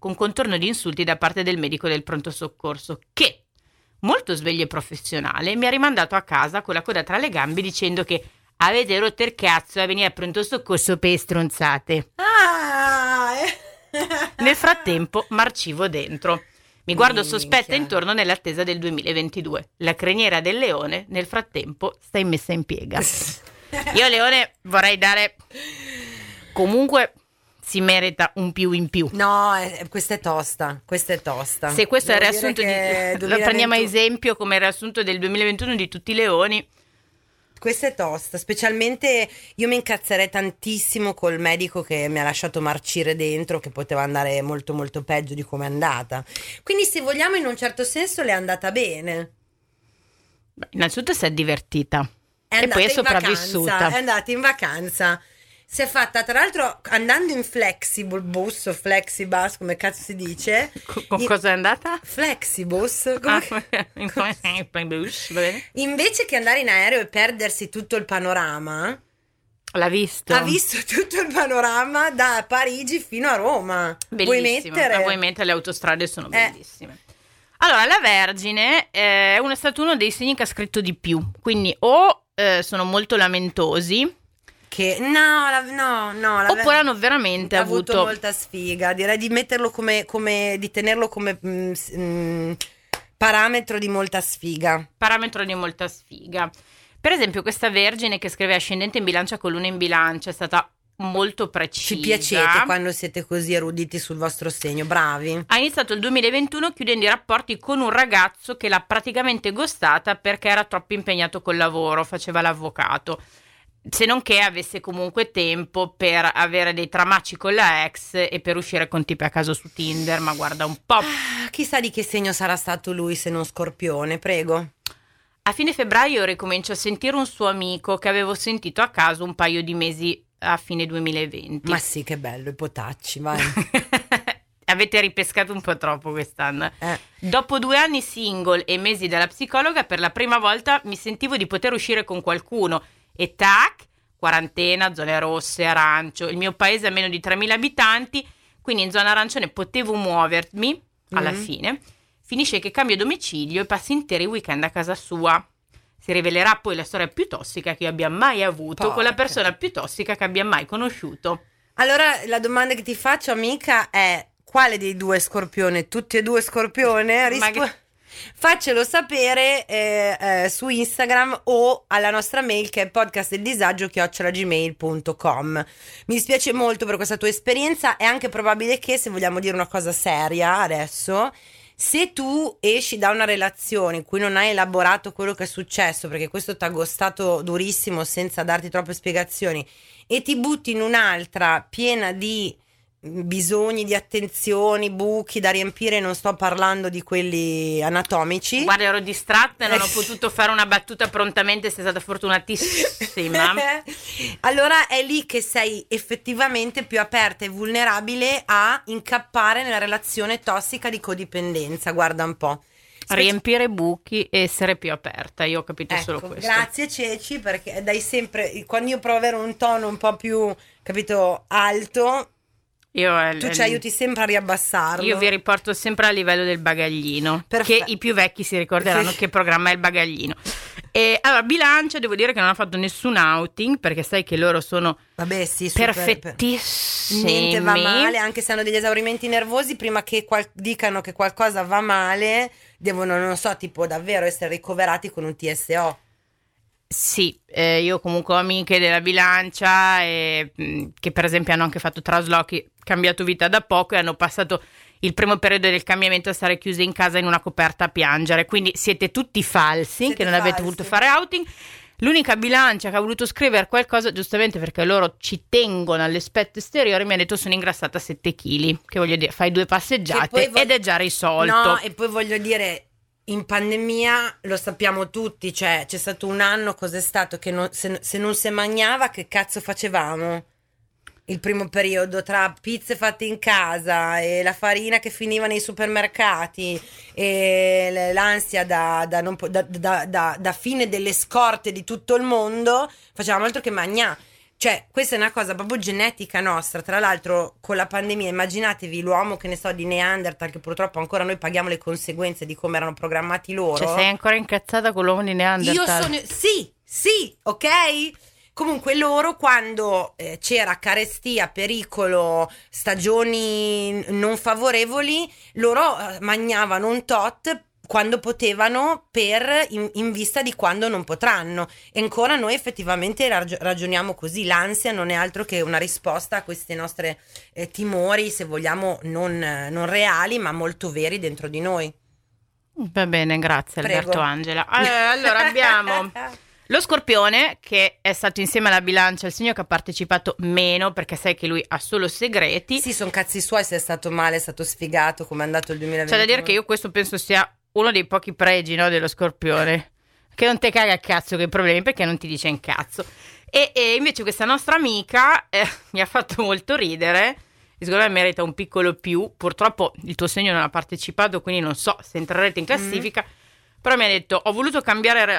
con contorno di insulti da parte del medico del pronto soccorso che, molto sveglio e professionale, mi ha rimandato a casa con la coda tra le gambe dicendo che avete rotto il cazzo a venire al pronto soccorso per stronzate. Ah! Nel frattempo marcivo dentro. Mi guardo sospetta intorno nell'attesa del 2022. La criniera del leone nel frattempo sta in messa in piega. Io Leone vorrei dare comunque si merita un più in più. No, eh, questa è tosta, questa è tosta. Se questo Devo è il riassunto di... 2020... Lo prendiamo a esempio come riassunto del 2021 di tutti i leoni. Questa è tosta, specialmente io mi incazzerei tantissimo col medico che mi ha lasciato marcire dentro, che poteva andare molto molto peggio di come è andata. Quindi se vogliamo in un certo senso le è andata bene. Beh, innanzitutto si è divertita. È e poi è sopravvissuta. Vacanza, è andata in vacanza Si è fatta, tra l'altro, andando in flexible bus o flexibus, come cazzo si dice. Con, in- cosa è andata? Flexibus. come- Ah, in bus. Invece che andare in aereo e perdersi tutto il panorama, L'ha visto? ha visto tutto il panorama da Parigi fino a Roma. Vuoi Bellissimo. mettere? Ah, vuoi mettere? Le autostrade sono Eh. bellissime. Allora, la Vergine eh, è uno- è stato uno dei segni che ha scritto di più. Quindi o eh, sono molto lamentosi, Che no, la- no, no. la- oppure hanno veramente ha avuto, avuto... molta sfiga. Direi di metterlo come, come di tenerlo come mm, s- mm, parametro di molta sfiga. parametro di molta sfiga. Per esempio, questa Vergine che scrive ascendente in bilancia con luna in bilancia è stata molto precisa. Ci piacete quando siete così eruditi sul vostro segno, bravi. Ha iniziato il 2021 chiudendo i rapporti con un ragazzo che l'ha praticamente gostata perché era troppo impegnato col lavoro, faceva l'avvocato. Se non che avesse comunque tempo per avere dei tramacci con la ex e per uscire con tipi a caso su Tinder, ma guarda un po'. Ah, chissà di che segno sarà stato lui se non scorpione, prego. A fine febbraio ricomincio a sentire un suo amico che avevo sentito a caso un paio di mesi a fine 2020. Ma sì, che bello, i potacci, vai. Avete ripescato un po' troppo quest'anno. Eh. Dopo due anni single e mesi dalla psicologa, per la prima volta mi sentivo di poter uscire con qualcuno. E tac, quarantena, zone rosse, arancio. Il mio paese ha meno di 3.000 abitanti, quindi in zona arancione potevo muovermi alla Mhm. fine. Finisce che cambio domicilio e passi interi weekend a casa sua. Si rivelerà poi la storia più tossica che io abbia mai avuto con la Porca. persona più tossica che abbia mai conosciuto. Allora, la domanda che ti faccio, amica, è quale dei due scorpione? Tutti e due scorpione? Rispo- Ma- Faccelo sapere eh, eh, su Instagram o alla nostra mail che è podcastdeldisagio.gmail.com Mi dispiace molto per questa tua esperienza, è anche probabile che, se vogliamo dire una cosa seria adesso, se tu esci da una relazione in cui non hai elaborato quello che è successo, perché questo ti ha gostato durissimo senza darti troppe spiegazioni, e ti butti in un'altra piena di bisogni di attenzioni, buchi da riempire, non sto parlando di quelli anatomici. Guarda, ero distratta e non ho Eh. potuto fare una battuta prontamente, sei stata fortunatissima. allora è lì che sei effettivamente più aperta e vulnerabile a incappare nella relazione tossica di codipendenza. Guarda un po'. Riempire buchi e essere più aperta, io ho capito solo Ecco, questo. grazie Ceci perché dai sempre quando io provo ad avere un tono un po' più capito alto Io, tu ci aiuti sempre a riabbassarlo Io vi riporto sempre a livello del bagaglino, che i più vecchi si ricorderanno che programma è il bagaglino. E allora, bilancia, devo dire che non ha fatto nessun outing, perché sai che loro sono vabbè sì super, per- perfettissimi. niente va male anche se hanno degli esaurimenti nervosi prima che qual- dicano che qualcosa va male devono non so tipo davvero essere ricoverati con un TSO Sì, eh, io comunque ho amiche della bilancia e, mh, che per esempio hanno anche fatto traslochi, cambiato vita da poco e hanno passato il primo periodo del cambiamento a stare chiuse in casa in una coperta a piangere. Quindi siete tutti falsi, Siete che non avete falsi. voluto fare outing. L'unica bilancia che ha voluto scrivere qualcosa, giustamente perché loro ci tengono all'aspetto esteriore, mi ha detto sono ingrassata 7 kg. Che voglio dire, fai due passeggiate voglio- ed è già risolto. No, e poi voglio dire, in pandemia lo sappiamo tutti, cioè c'è stato un anno, cos'è stato? Che non- se, se non si mangiava, che cazzo facevamo? Il primo periodo tra pizze fatte in casa e la farina che finiva nei supermercati e l'ansia da- da- da- da fine delle scorte di tutto il mondo, facevamo altro che mangiare. Cioè, questa è una cosa proprio genetica nostra. Tra l'altro, con la pandemia, immaginatevi l'uomo che ne so di Neanderthal, che purtroppo ancora noi paghiamo le conseguenze di come erano programmati loro. Cioè, sei ancora incazzata con l'uomo di Io Neanderthal? sono. Sì, sì, ok? Comunque loro quando eh, c'era carestia, pericolo, stagioni non favorevoli, loro eh, mangiavano un tot quando potevano per in, in vista di quando non potranno e ancora noi effettivamente ragio- ragioniamo così l'ansia non è altro che una risposta a questi nostri eh, timori se vogliamo non, non reali ma molto veri dentro di noi Va bene, grazie Prego. Alberto Angela. Eh, allora abbiamo lo scorpione che è stato insieme alla bilancia il segno che ha partecipato meno perché sai che lui ha solo segreti. Sì, sono cazzi suoi se è stato male, è stato sfigato, come è andato il 2020. C'è da dire che io questo penso sia uno dei pochi pregi no, dello scorpione. Che non te caga a cazzo con i problemi perché non ti dice un cazzo. E, e invece questa nostra amica eh, mi ha fatto molto ridere. Secondo me merita un piccolo più. Purtroppo il tuo segno non ha partecipato, quindi non so se entrerete in classifica. Però mi ha detto: Ho voluto cambiare,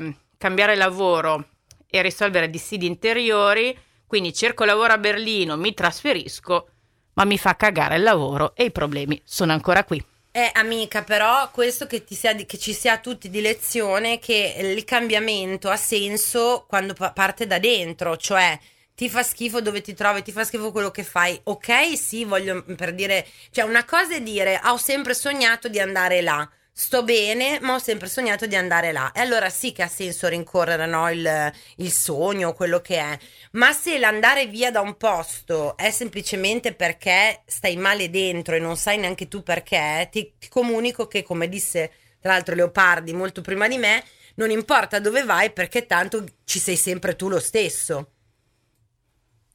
eh, cambiare lavoro e risolvere dissidi interiori. Quindi cerco lavoro a Berlino, mi trasferisco, ma mi fa cagare il lavoro e i problemi sono ancora qui. Eh, amica, però questo che, ti sia che ci sia tutti di lezione che il cambiamento ha senso quando pa- parte da dentro, cioè ti fa schifo dove ti trovi, ti fa schifo quello che fai. Ok, sì, voglio per dire, cioè una cosa è dire "Ah, ho sempre sognato di andare là. Sto bene, ma ho sempre sognato di andare là. E allora sì che ha senso rincorrere no, il, il sogno, quello che è. Ma se l'andare via da un posto è semplicemente perché stai male dentro e non sai neanche tu perché, ti, ti comunico che, come disse tra l'altro Leopardi molto prima di me, non importa dove vai perché tanto ci sei sempre tu lo stesso.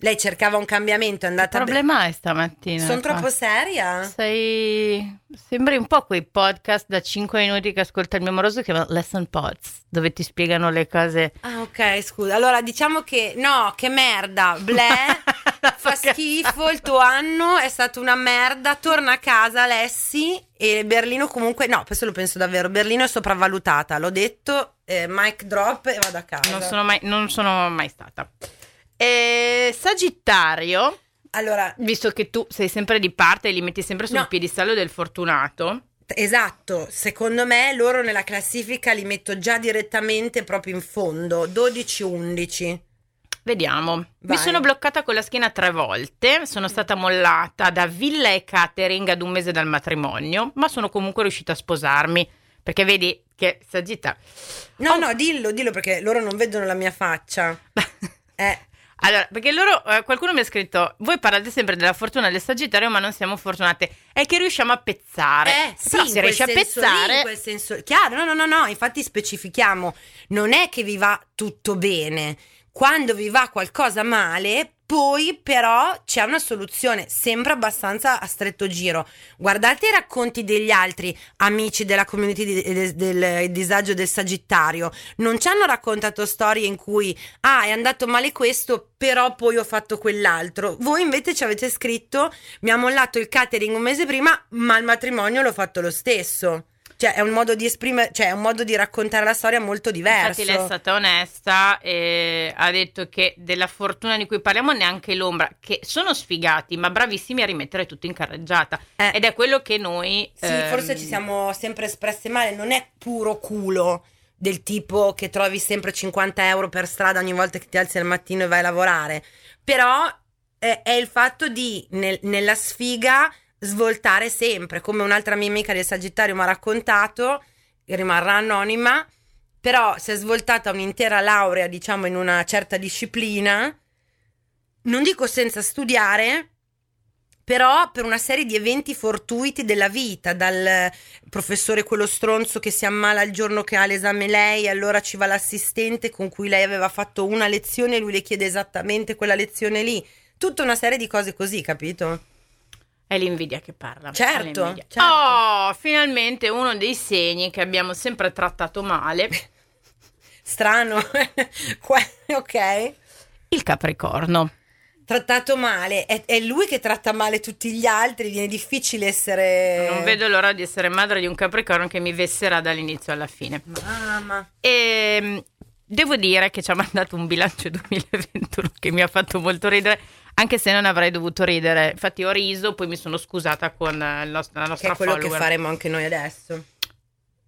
Lei cercava un cambiamento, è Che andata problema è stamattina? Sono troppo seria? Sei... Sembri un po' quei podcast da 5 minuti che ascolta il mio amoroso che chiama Lesson Pods, dove ti spiegano le cose. Ah, ok, scusa. Allora diciamo che no, che merda, bleh, fa schifo il tuo anno, è stato una merda. Torna a casa, Alessi. E Berlino comunque, no, questo lo penso davvero. Berlino è sopravvalutata, l'ho detto. Eh, mic drop e vado a casa. Non sono mai, non sono mai stata. E Sagittario, Allora, visto che tu sei sempre di parte e li metti sempre sul No. piedistallo del fortunato, esatto, secondo me loro nella classifica li metto già direttamente proprio in fondo, 12-11. vediamo. Mi Vai. sono bloccata con la schiena tre volte, sono stata mollata da villa e catering ad un mese dal matrimonio, ma sono comunque riuscita a sposarmi. Perché vedi che Sagittario... No, Oh. no, dillo, dillo perché loro non vedono la mia faccia. Eh, Allora, perché loro, eh, qualcuno mi ha scritto, voi parlate sempre della fortuna del Sagittario, ma non siamo fortunate. È che riusciamo a pezzare. Eh, sì, Però se riesci a lì, pezzare, in quel senso, chiaro, no, no, no, no, infatti specifichiamo, non è che vi va tutto bene, quando vi va qualcosa male, poi però c'è una soluzione, sembra abbastanza a stretto giro. Guardate i racconti degli altri amici della community di- de- del disagio del Sagittario, non ci hanno raccontato storie in cui, ah, è andato male questo, però poi ho fatto quell'altro. Voi invece ci avete scritto, mi ha mollato il catering un mese prima, ma il matrimonio l'ho fatto lo stesso. Cioè, è un modo di esprimere, cioè, è un modo di raccontare la storia molto diverso. infatti lei è stata onesta e ha detto che della fortuna di cui parliamo neanche l'ombra, che sono sfigati, ma bravissimi a rimettere tutto in carreggiata. Eh. Ed è quello che noi... Sì, ehm, forse ci siamo sempre espresse male, non è puro culo del tipo che trovi sempre 50 euro per strada ogni volta che ti alzi al mattino e vai a lavorare, però eh, è il fatto di nel- nella sfiga svoltare sempre, come un'altra mia amica del Sagittario mi ha raccontato, rimarrà anonima, però si è svoltata un'intera laurea, diciamo, in una certa disciplina, non dico senza studiare, però per una serie di eventi fortuiti della vita, dal professore quello stronzo che si ammala il giorno che ha l'esame lei, allora ci va l'assistente con cui lei aveva fatto una lezione e lui le chiede esattamente quella lezione lì. Tutta una serie di cose così, capito? È l'invidia che parla. Certo, certo. Oh, finalmente uno dei segni che abbiamo sempre trattato male, Strano. Ok. il Capricorno. Trattato male. È, è lui che tratta male tutti gli altri, viene difficile essere... Non vedo l'ora di essere madre di un Capricorno che mi vesserà dall'inizio alla fine. Mamma. E mh, devo dire che ci ha mandato un bilancio 2021 che mi ha fatto molto ridere, anche se non avrei dovuto ridere. Infatti ho riso, poi mi sono scusata con eh, il nostro- la Che nostra è quello che follower. faremo anche noi adesso.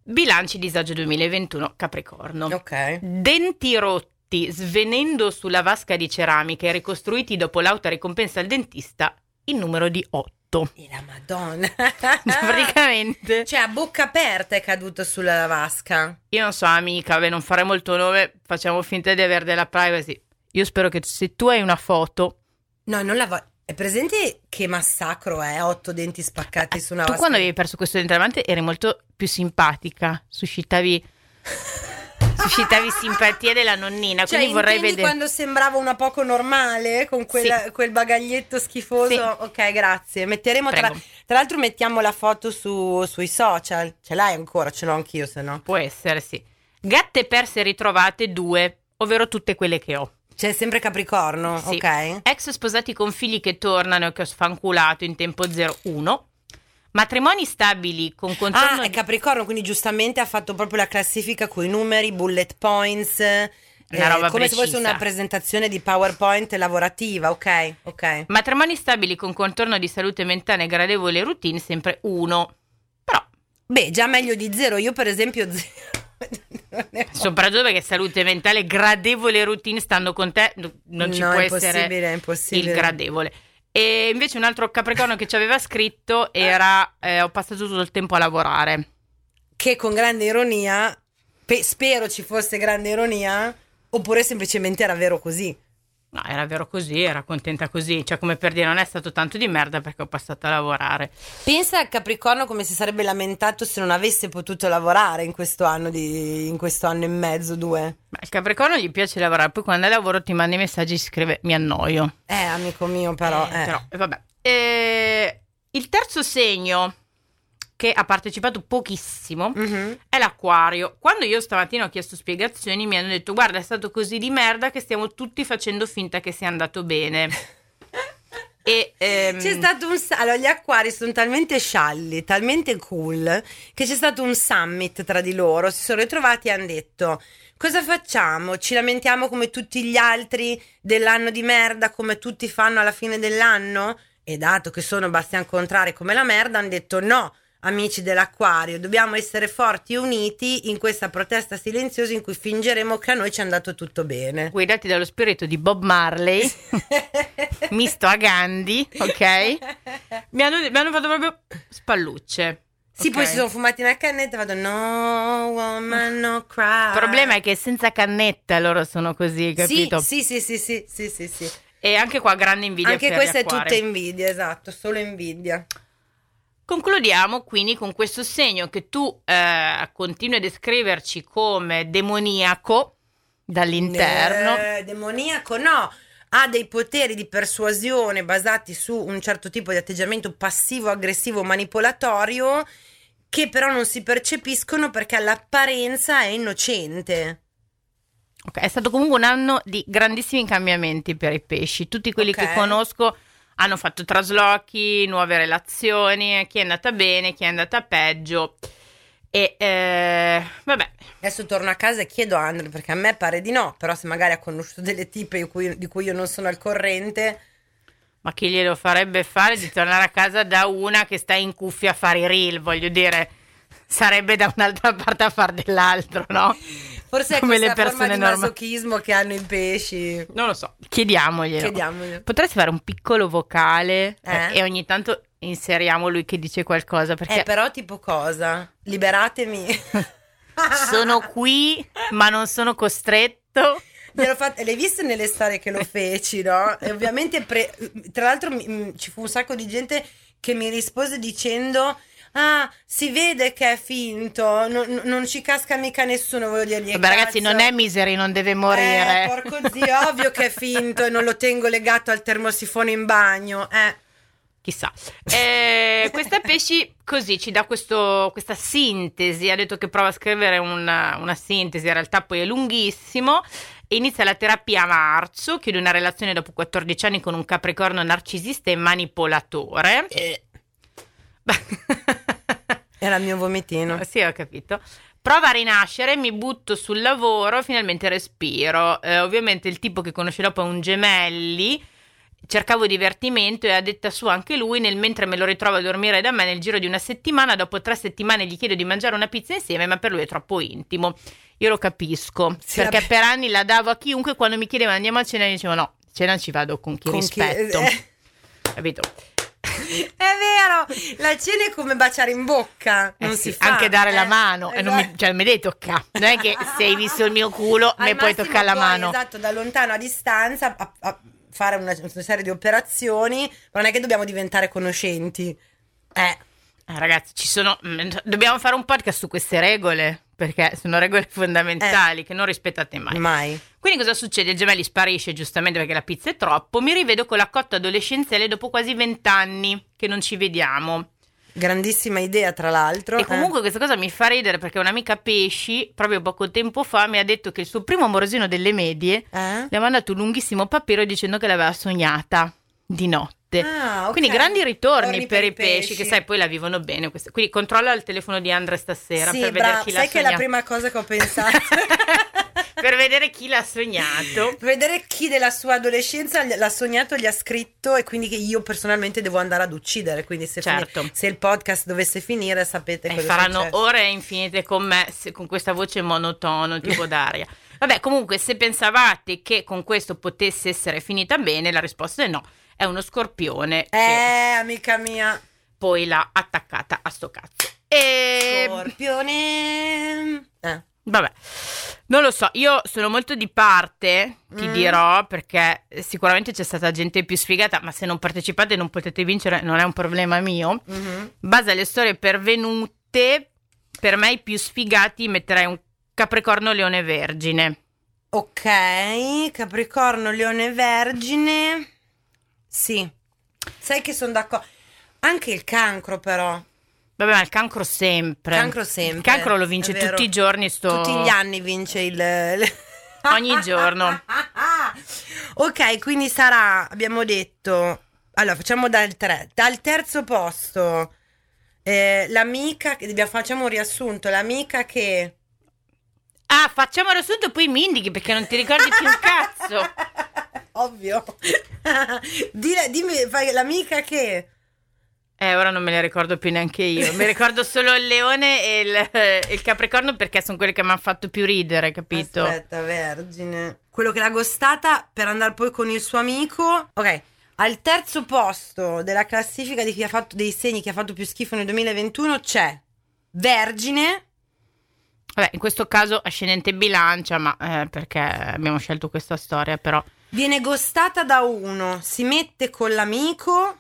Bilanci disagio 2021 Capricorno. Ok. Denti rotti, svenendo sulla vasca di ceramica e ricostruiti dopo l'auta ricompensa al dentista, il numero di 8. E la madonna. Praticamente, Cioè, a bocca aperta è caduto sulla vasca. io non so, amica, beh, non faremo il tuo nome, facciamo finta di avere della privacy. Io spero che se tu hai una foto, No, non la voglio. È presente che massacro è? Otto denti spaccati su una tu vasca. quando avevi perso questo dente davanti eri molto più simpatica, suscitavi, suscitavi simpatia della nonnina, Cioè, quindi vorrei vedere. quando sembrava una poco normale con quella- Sì. quel bagaglietto schifoso? Sì. Ok, grazie. Metteremo tra, tra l'altro mettiamo la foto su- sui social. Ce l'hai ancora? Ce l'ho anch'io, se no. Può essere, sì. Gatte perse ritrovate due, ovvero tutte quelle che ho. C'è sempre Capricorno, Sì. ok? Ex sposati con figli che tornano e che ho sfanculato in tempo 01. Matrimoni stabili con contorno Ah, è Capricorno, quindi giustamente ha fatto proprio la classifica con i numeri, bullet points. eh, Una roba come se fosse precisa. una presentazione di PowerPoint lavorativa, ok? Ok. Matrimoni stabili con contorno di salute mentale e gradevole routine, sempre uno. Però, Beh, già meglio di zero. Io, per esempio, zero. Soprattutto perché salute mentale gradevole routine stando con te, no- non ci No, può essere impossibile, il gradevole. E invece un altro Capricorno che ci aveva scritto era eh, ho passato tutto il tempo a lavorare. Che con grande ironia, pe- spero ci fosse grande ironia, oppure semplicemente era vero così. No, era vero così, era contenta così, cioè come per dire non è stato tanto di merda perché ho passato a lavorare. Pensa a Capricorno come si sarebbe lamentato se non avesse potuto lavorare in questo anno, di, in questo anno e mezzo, due. Ma il Capricorno gli piace lavorare, poi quando è lavoro ti manda i messaggi e scrive mi annoio. Eh, amico mio, però. Eh, eh. però, vabbè. Eh, il terzo segno che ha partecipato pochissimo Mhm. è l'acquario. Quando io stamattina ho chiesto spiegazioni mi hanno detto guarda è stato così di merda che stiamo tutti facendo finta che sia andato bene. e, ehm, C'è stato un allora, gli acquari sono talmente scialli, talmente cool, che c'è stato un summit tra di loro. Si sono ritrovati e hanno detto: Cosa facciamo? Ci lamentiamo come tutti gli altri dell'anno di merda, come tutti fanno alla fine dell'anno? E dato che sono Bastian Contrari come la merda, hanno detto: No, amici dell'acquario, dobbiamo essere forti e uniti in questa protesta silenziosa in cui fingeremo che a noi ci è andato tutto bene. guidati dallo spirito di Bob Marley, misto a Gandhi, ok? Mi hanno, mi hanno fatto proprio spallucce. Sì, ok? poi si sono fumati una cannetta e vado no woman no cry. Il problema è che senza cannetta loro sono così, capito? Sì, sì, sì, sì, sì, sì, sì. E anche qua grande invidia Anche questa è tutta invidia, esatto, solo invidia. Concludiamo quindi con questo segno che tu eh, continui a descriverci come demoniaco dall'interno. Eh, demoniaco, no. Ha dei poteri di persuasione basati su un certo tipo di atteggiamento passivo, aggressivo, manipolatorio che però non si percepiscono perché all'apparenza è innocente. Ok, è stato comunque un anno di grandissimi cambiamenti per i pesci. Tutti quelli Ok. che conosco hanno fatto traslochi, nuove relazioni, chi è andata bene, chi è andata peggio. E eh, vabbè, Adesso torno a casa e chiedo a Andre perché a me pare di no, però se magari ha conosciuto delle tipe di cui, di cui io non sono al corrente, ma chi glielo farebbe fare di tornare a casa da una che sta in cuffia a fare i reel? Voglio dire, sarebbe da un'altra parte a far dell'altro, no? Forse è Come le persone di normali. masochismo che hanno i pesci. Non lo so, chiediamoglielo. Chiediamogli. Potresti fare un piccolo vocale Eh? e ogni tanto inseriamo lui che dice qualcosa perché Eh, però tipo cosa? Liberatemi. sono qui ma non sono costretto. Fatta- l'hai visto nelle storie che lo feci, no? E ovviamente, pre- tra l'altro, mi- mm, ci fu un sacco di gente che mi rispose dicendo: Ah, si vede che è finto, non, non- ci casca mica nessuno. Voglio dirgli: Vabbè ragazzi "Cazzo, non è misery, non deve morire. Eh, porco zio, ovvio che è finto e non lo tengo legato al termosifone in bagno. Eh. Chissà. Eh, questa pesci così ci dà questo- questa sintesi. Ha detto che prova a scrivere una, una sintesi, in realtà poi è lunghissimo. Inizia la terapia a marzo. Chiude una relazione dopo 14 anni con un capricorno narcisista e manipolatore. Era il mio vomitino. Sì, ho capito. Prova a rinascere, mi butto sul lavoro, finalmente respiro. Eh, ovviamente il tipo che conosce dopo è un gemelli. Cercavo divertimento e a detta sua anche lui, nel mentre me lo ritrovo a dormire da me nel giro di una settimana, dopo tre settimane gli chiedo di mangiare una pizza insieme, ma per lui è troppo intimo. Io lo capisco, Sì, perché vabbè. per anni la davo a chiunque quando mi chiedeva andiamo a cena, io dicevo no, cena ci vado con chi Con chi- rispetto. eh. Capito? È vero, la cena è come baciare in bocca. Eh Non sì, si fa. anche dare la eh, mano, e non mi, esatto. cioè, non mi devi toccare. Non è che se hai visto il mio culo, Al mi puoi toccare la mano. Esatto, da lontano a distanza a, a fare una, una serie di operazioni, ma non è che dobbiamo diventare conoscenti. Eh, Eh, ragazzi, ci sono. mm, Dobbiamo fare un podcast su queste regole. Perché sono regole fondamentali che non rispettate mai. mai. Quindi cosa succede? Il gemelli sparisce giustamente perché la pizza è troppo. Mi rivedo con la cotta adolescenziale dopo quasi vent'anni che non ci vediamo. Grandissima idea, tra l'altro. E comunque questa cosa mi fa ridere perché un'amica Pesci, proprio poco tempo fa, mi ha detto che il suo primo amorosino delle medie Eh? le ha mandato un lunghissimo papiro dicendo che l'aveva sognata di notte. Ah, ok. Quindi grandi ritorni Torni per, i pesci, che sai poi la vivono bene. queste- Quindi controlla il telefono di Andrea stasera Sì, per vedere brava, chi l'ha sai che è la sognato. prima cosa che ho pensato. per vedere chi l'ha sognato. Vedere chi della sua adolescenza l'ha sognato, gli ha scritto e quindi che io personalmente devo andare ad uccidere. Quindi se, Certo. se il podcast dovesse finire sapete E cosa faranno successo. ore infinite con me se- con questa voce monotono tipo d'aria. Vabbè, comunque, se pensavate che con questo potesse essere finita bene, la risposta è no. È uno scorpione Eh, amica mia. poi l'ha attaccata a sto cazzo. E Scorpione. Eh. vabbè, non lo so. Io sono molto di parte, ti Mm. dirò, perché sicuramente c'è stata gente più sfigata, ma se non partecipate non potete vincere, non è un problema mio. Mhm. In base alle storie pervenute, per me i più sfigati metterei un Capricorno Leone Vergine. Ok, Capricorno, Leone, Vergine. Sì. Sai che sono d'accordo. Anche il cancro, però. Vabbè, ma il cancro sempre. Cancro sempre. Il cancro lo vince tutti i giorni. Sto... Tutti gli anni vince il. Ogni giorno. ok, quindi sarà, abbiamo detto. Allora, facciamo dal 3. Dal terzo posto. eh, l'amica, facciamo un riassunto, l'amica che... Ah, facciamo il riassunto poi mi indichi perché non ti ricordi più un cazzo. Ovvio. Dile- dimmi, fai l'amica che... Eh, ora non me le ricordo più neanche io. Mi ricordo solo il leone e il, e il capricorno perché sono quelli che mi hanno fatto più ridere, capito? Aspetta, vergine. Quello che l'ha gostata per andare poi con il suo amico. Ok. Al terzo posto della classifica di chi ha fatto dei segni che ha fatto più schifo nel 2021 c'è Vergine. Vabbè, in questo caso ascendente bilancia, ma eh, perché abbiamo scelto questa storia, però. Viene gostata da uno, si mette con l'amico,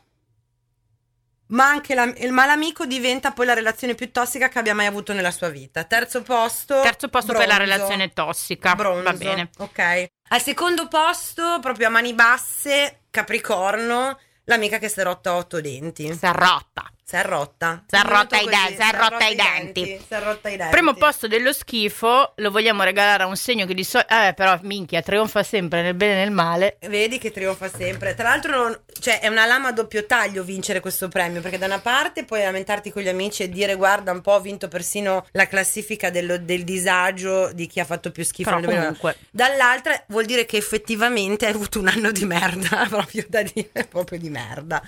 ma anche la- ma l'amico diventa poi la relazione più tossica che abbia mai avuto nella sua vita. Terzo posto. Terzo posto per la bronzo. relazione tossica. Bronzo. Va bene. Ok. Al secondo posto, proprio a mani basse, Capricorno, l'amica che si è rotta otto denti. Si è rotta. Si è rotta. Si è rotta i denti, si è rotta i denti. Primo posto dello schifo lo vogliamo regalare a un segno che di solito. Eh, però minchia, trionfa sempre nel bene e nel male. Vedi che trionfa sempre. Tra l'altro, non- cioè, è una lama a doppio taglio vincere questo premio. Perché da una parte puoi lamentarti con gli amici e dire: Guarda, un po' ho vinto persino la classifica dello- del disagio di chi ha fatto più schifo Però nel 2009. comunque. Dall'altra vuol dire che effettivamente hai avuto un anno di merda, proprio da dire, proprio di merda.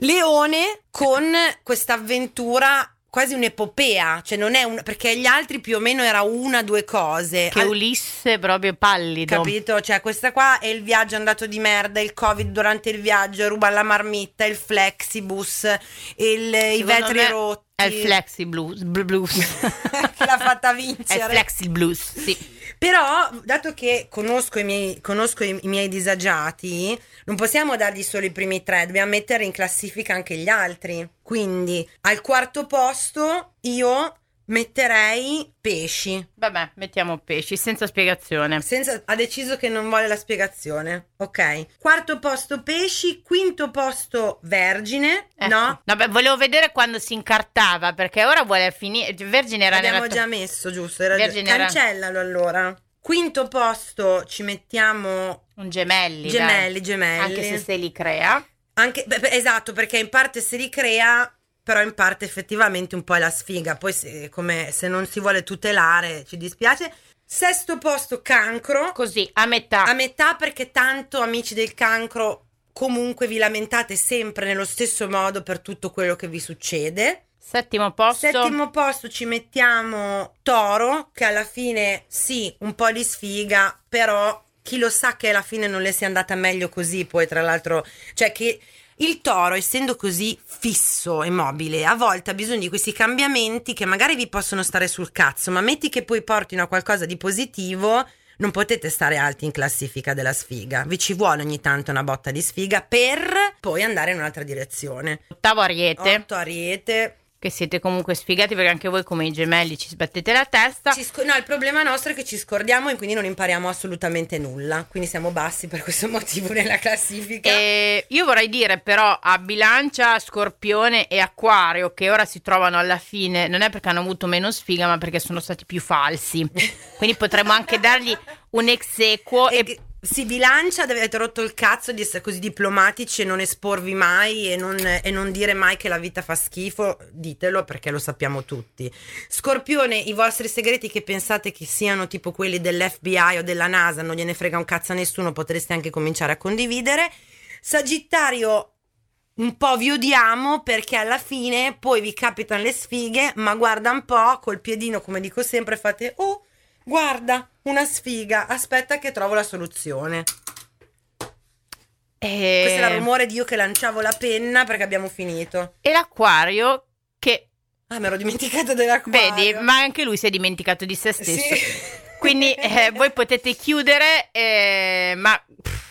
Leone con questa avventura quasi un'epopea, cioè non è un perché gli altri più o meno era una due cose. Che Al- Ulisse proprio pallido. Capito? Cioè, questa qua è il viaggio andato di merda, il covid durante il viaggio, ruba la marmitta, il flexibus, il- i vetri me rotti. È il flexi blues. bl- blues. che l'ha fatta è vincere. il flexi blues, sì. Però, dato che conosco i miei, conosco i, i miei disagiati, non possiamo dargli solo i primi tre, dobbiamo mettere in classifica anche gli altri. Quindi, al quarto posto, io metterei pesci. Vabbè, mettiamo pesci senza spiegazione. Senza- ha deciso che non vuole la spiegazione. Ok. Quarto posto pesci, quinto posto vergine. Ecco. No? Vabbè, volevo vedere quando si incartava perché ora vuole finire. Vergine era L'abbiamo nella. già messo, giusto? Era Vergine era- Cancellalo allora. Quinto posto ci mettiamo Un gemelli. dai. gemelli, gemelli. Anche se se li crea. Anche, beh, beh, esatto, perché in parte si ricrea, però in parte effettivamente un po' è la sfiga. Poi se, come, se non si vuole tutelare, ci dispiace. Sesto posto cancro. Così, a metà. A metà perché tanto amici del cancro comunque vi lamentate sempre nello stesso modo per tutto quello che vi succede. Settimo posto. Settimo posto ci mettiamo Toro, che alla fine sì, un po' di sfiga, però chi lo sa che alla fine non le sia andata meglio così, poi tra l'altro, cioè che il toro, essendo così fisso e mobile, a volte ha bisogno di questi cambiamenti che magari vi possono stare sul cazzo, ma metti che poi portino a qualcosa di positivo, non potete stare alti in classifica della sfiga. Vi ci vuole ogni tanto una botta di sfiga per poi andare in un'altra direzione. Ottavo Ariete. 8 Ariete. Che siete comunque sfigati perché anche voi come i gemelli ci sbattete la testa. Sc- no, il problema nostro è che ci scordiamo e quindi non impariamo assolutamente nulla. Quindi siamo bassi per questo motivo nella classifica. E io vorrei dire però a Bilancia, Scorpione e Acquario che ora si trovano alla fine, non è perché hanno avuto meno sfiga ma perché sono stati più falsi. Quindi potremmo anche dargli un ex equo E e, si bilancia, avete rotto il cazzo di essere così diplomatici e non esporvi mai e non, e non dire mai che la vita fa schifo, ditelo perché lo sappiamo tutti. Scorpione, i vostri segreti che pensate che siano tipo quelli dell'FBI o della NASA, non gliene frega un cazzo a nessuno, potreste anche cominciare a condividere. Sagittario, un po' vi odiamo perché alla fine poi vi capitano le sfighe, ma guarda un po' col piedino, come dico sempre, fate oh, guarda, una sfiga, aspetta che trovo la soluzione. e- Questo era il rumore di io che lanciavo la penna perché abbiamo finito. e l'Acquario che Ah, mi ero dimenticata dell'acquario. vedi, ma anche lui si è dimenticato di se stesso. Sì. Quindi eh, voi potete chiudere, eh, ma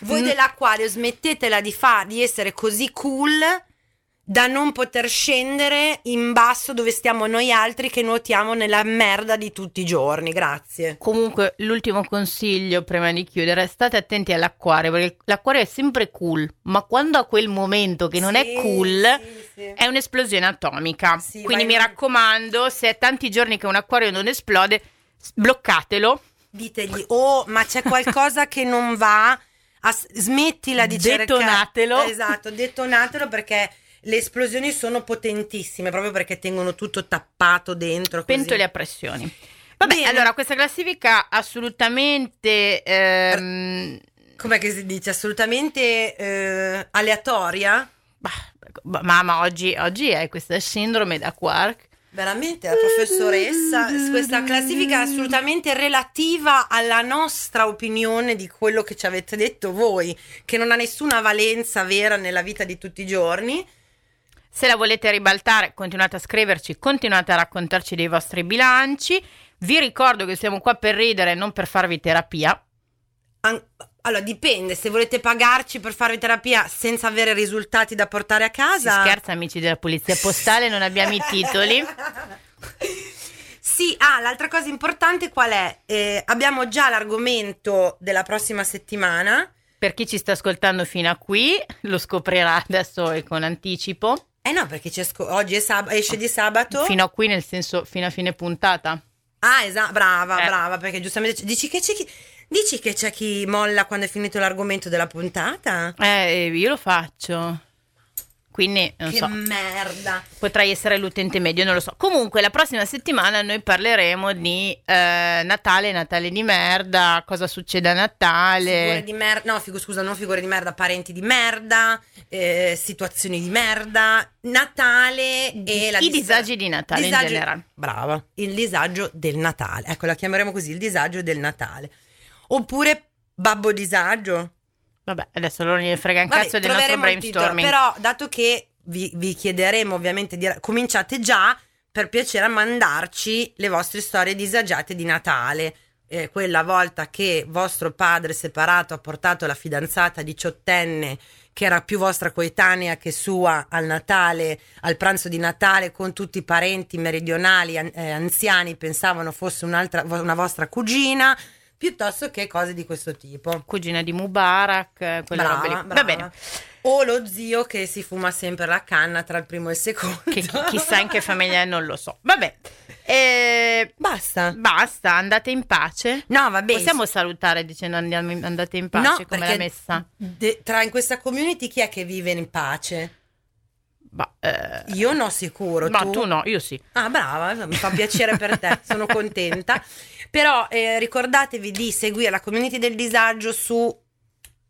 Voi dell'acquario smettetela di fare di essere così cool da non poter scendere in basso dove stiamo noi altri che nuotiamo nella merda di tutti i giorni. Grazie. Comunque, l'ultimo consiglio prima di chiudere, state attenti all'acquario, perché l'acquario è sempre cool, ma quando ha quel momento che non è Sì, cool, sì, sì. è un'esplosione atomica. Quindi mi raccomando, se è tanti giorni che un acquario non esplode, bloccatelo. Ditegli, oh, ma c'è qualcosa che non va, As- smettila di cercare. Detonatelo. Esatto, detonatelo perché le esplosioni sono potentissime, proprio perché tengono tutto tappato dentro. così. Pentole a pressioni. Vabbè, Bene. allora questa classifica assolutamente ehm, Com'è che si dice? Assolutamente eh, aleatoria? bah, mamma oggi, oggi hai questa sindrome da quark. Veramente, la professoressa, questa classifica è assolutamente relativa alla nostra opinione di quello che ci avete detto voi, che non ha nessuna valenza vera nella vita di tutti i giorni. Se la volete ribaltare, continuate a scriverci, continuate a raccontarci dei vostri bilanci. Vi ricordo che siamo qua per ridere, non per farvi terapia. An- allora, dipende, se volete pagarci per farvi terapia senza avere risultati da portare a Si casa. scherza, amici della polizia postale, non abbiamo i titoli. Sì, ah, l'altra cosa importante qual è? Eh, abbiamo già l'argomento della prossima settimana. Per chi ci sta ascoltando fino a qui, lo scoprirà adesso e con anticipo. Eh no, perché sco- oggi è sab- esce di sabato. Fino a qui, nel senso, fino a fine puntata. Ah, esatto, brava, Eh. brava, perché giustamente dici che c'è chi dici che c'è chi molla quando è finito l'argomento della puntata? Eh, io lo faccio. Quindi, non che so, merda. potrai essere l'utente medio, non lo so. Comunque, la prossima settimana noi parleremo di eh, Natale, Natale di merda, cosa succede a Natale. Figure di merda, no, figu- scusa, non figure di merda, parenti di merda, eh, situazioni di merda, Natale e la I dis- disagi di Natale in disagio- generale. Brava, il disagio del Natale. Ecco, la chiameremo così, il disagio del Natale. Oppure babbo disagio. Vabbè, adesso loro gliene frega un Vabbè, cazzo del nostro il titolo, brainstorming. Però, dato che vi, vi chiederemo ovviamente di cominciate già per piacere a mandarci le vostre storie disagiate di Natale. Eh, quella volta che vostro padre separato ha portato la fidanzata diciottenne che era più vostra coetanea che sua al Natale, al pranzo di Natale con tutti i parenti meridionali eh, anziani pensavano fosse un'altra una vostra cugina, piuttosto che cose di questo tipo. Cugina di Mubarak, eh, quelle Brava, robe lì. Va brava. bene. O lo zio che si fuma sempre la canna tra il primo e il secondo. Che chi- chissà in che famiglia è, non lo so. Vabbè. Eh, Basta. basta, andate in pace. No, vabbè. Possiamo salutare dicendo andiamo andate in pace no, come l'ha messa? de- tra in questa community chi è che vive in pace? Bah, eh, Io no sicuro. ma tu? tu no, io sì. Ah, brava, mi fa piacere per te, sono contenta. Però eh, ricordatevi di seguire la community del disagio su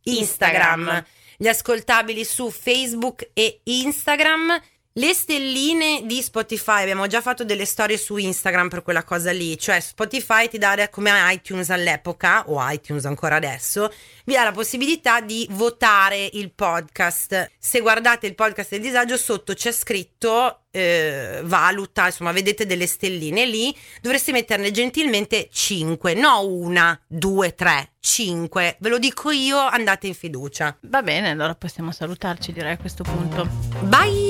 Instagram, Instagram. gli ascoltabili su Facebook e Instagram. Le stelline di Spotify, abbiamo già fatto delle storie su Instagram per quella cosa lì, cioè Spotify ti dà come iTunes all'epoca, o iTunes ancora adesso, vi dà la possibilità di votare il podcast. Se guardate il podcast del disagio, sotto c'è scritto eh, valuta, insomma, vedete delle stelline lì, dovreste metterne gentilmente 5, no una, due, tre, 5. Ve lo dico io, andate in fiducia. Va bene, allora possiamo salutarci direi a questo punto. Bye!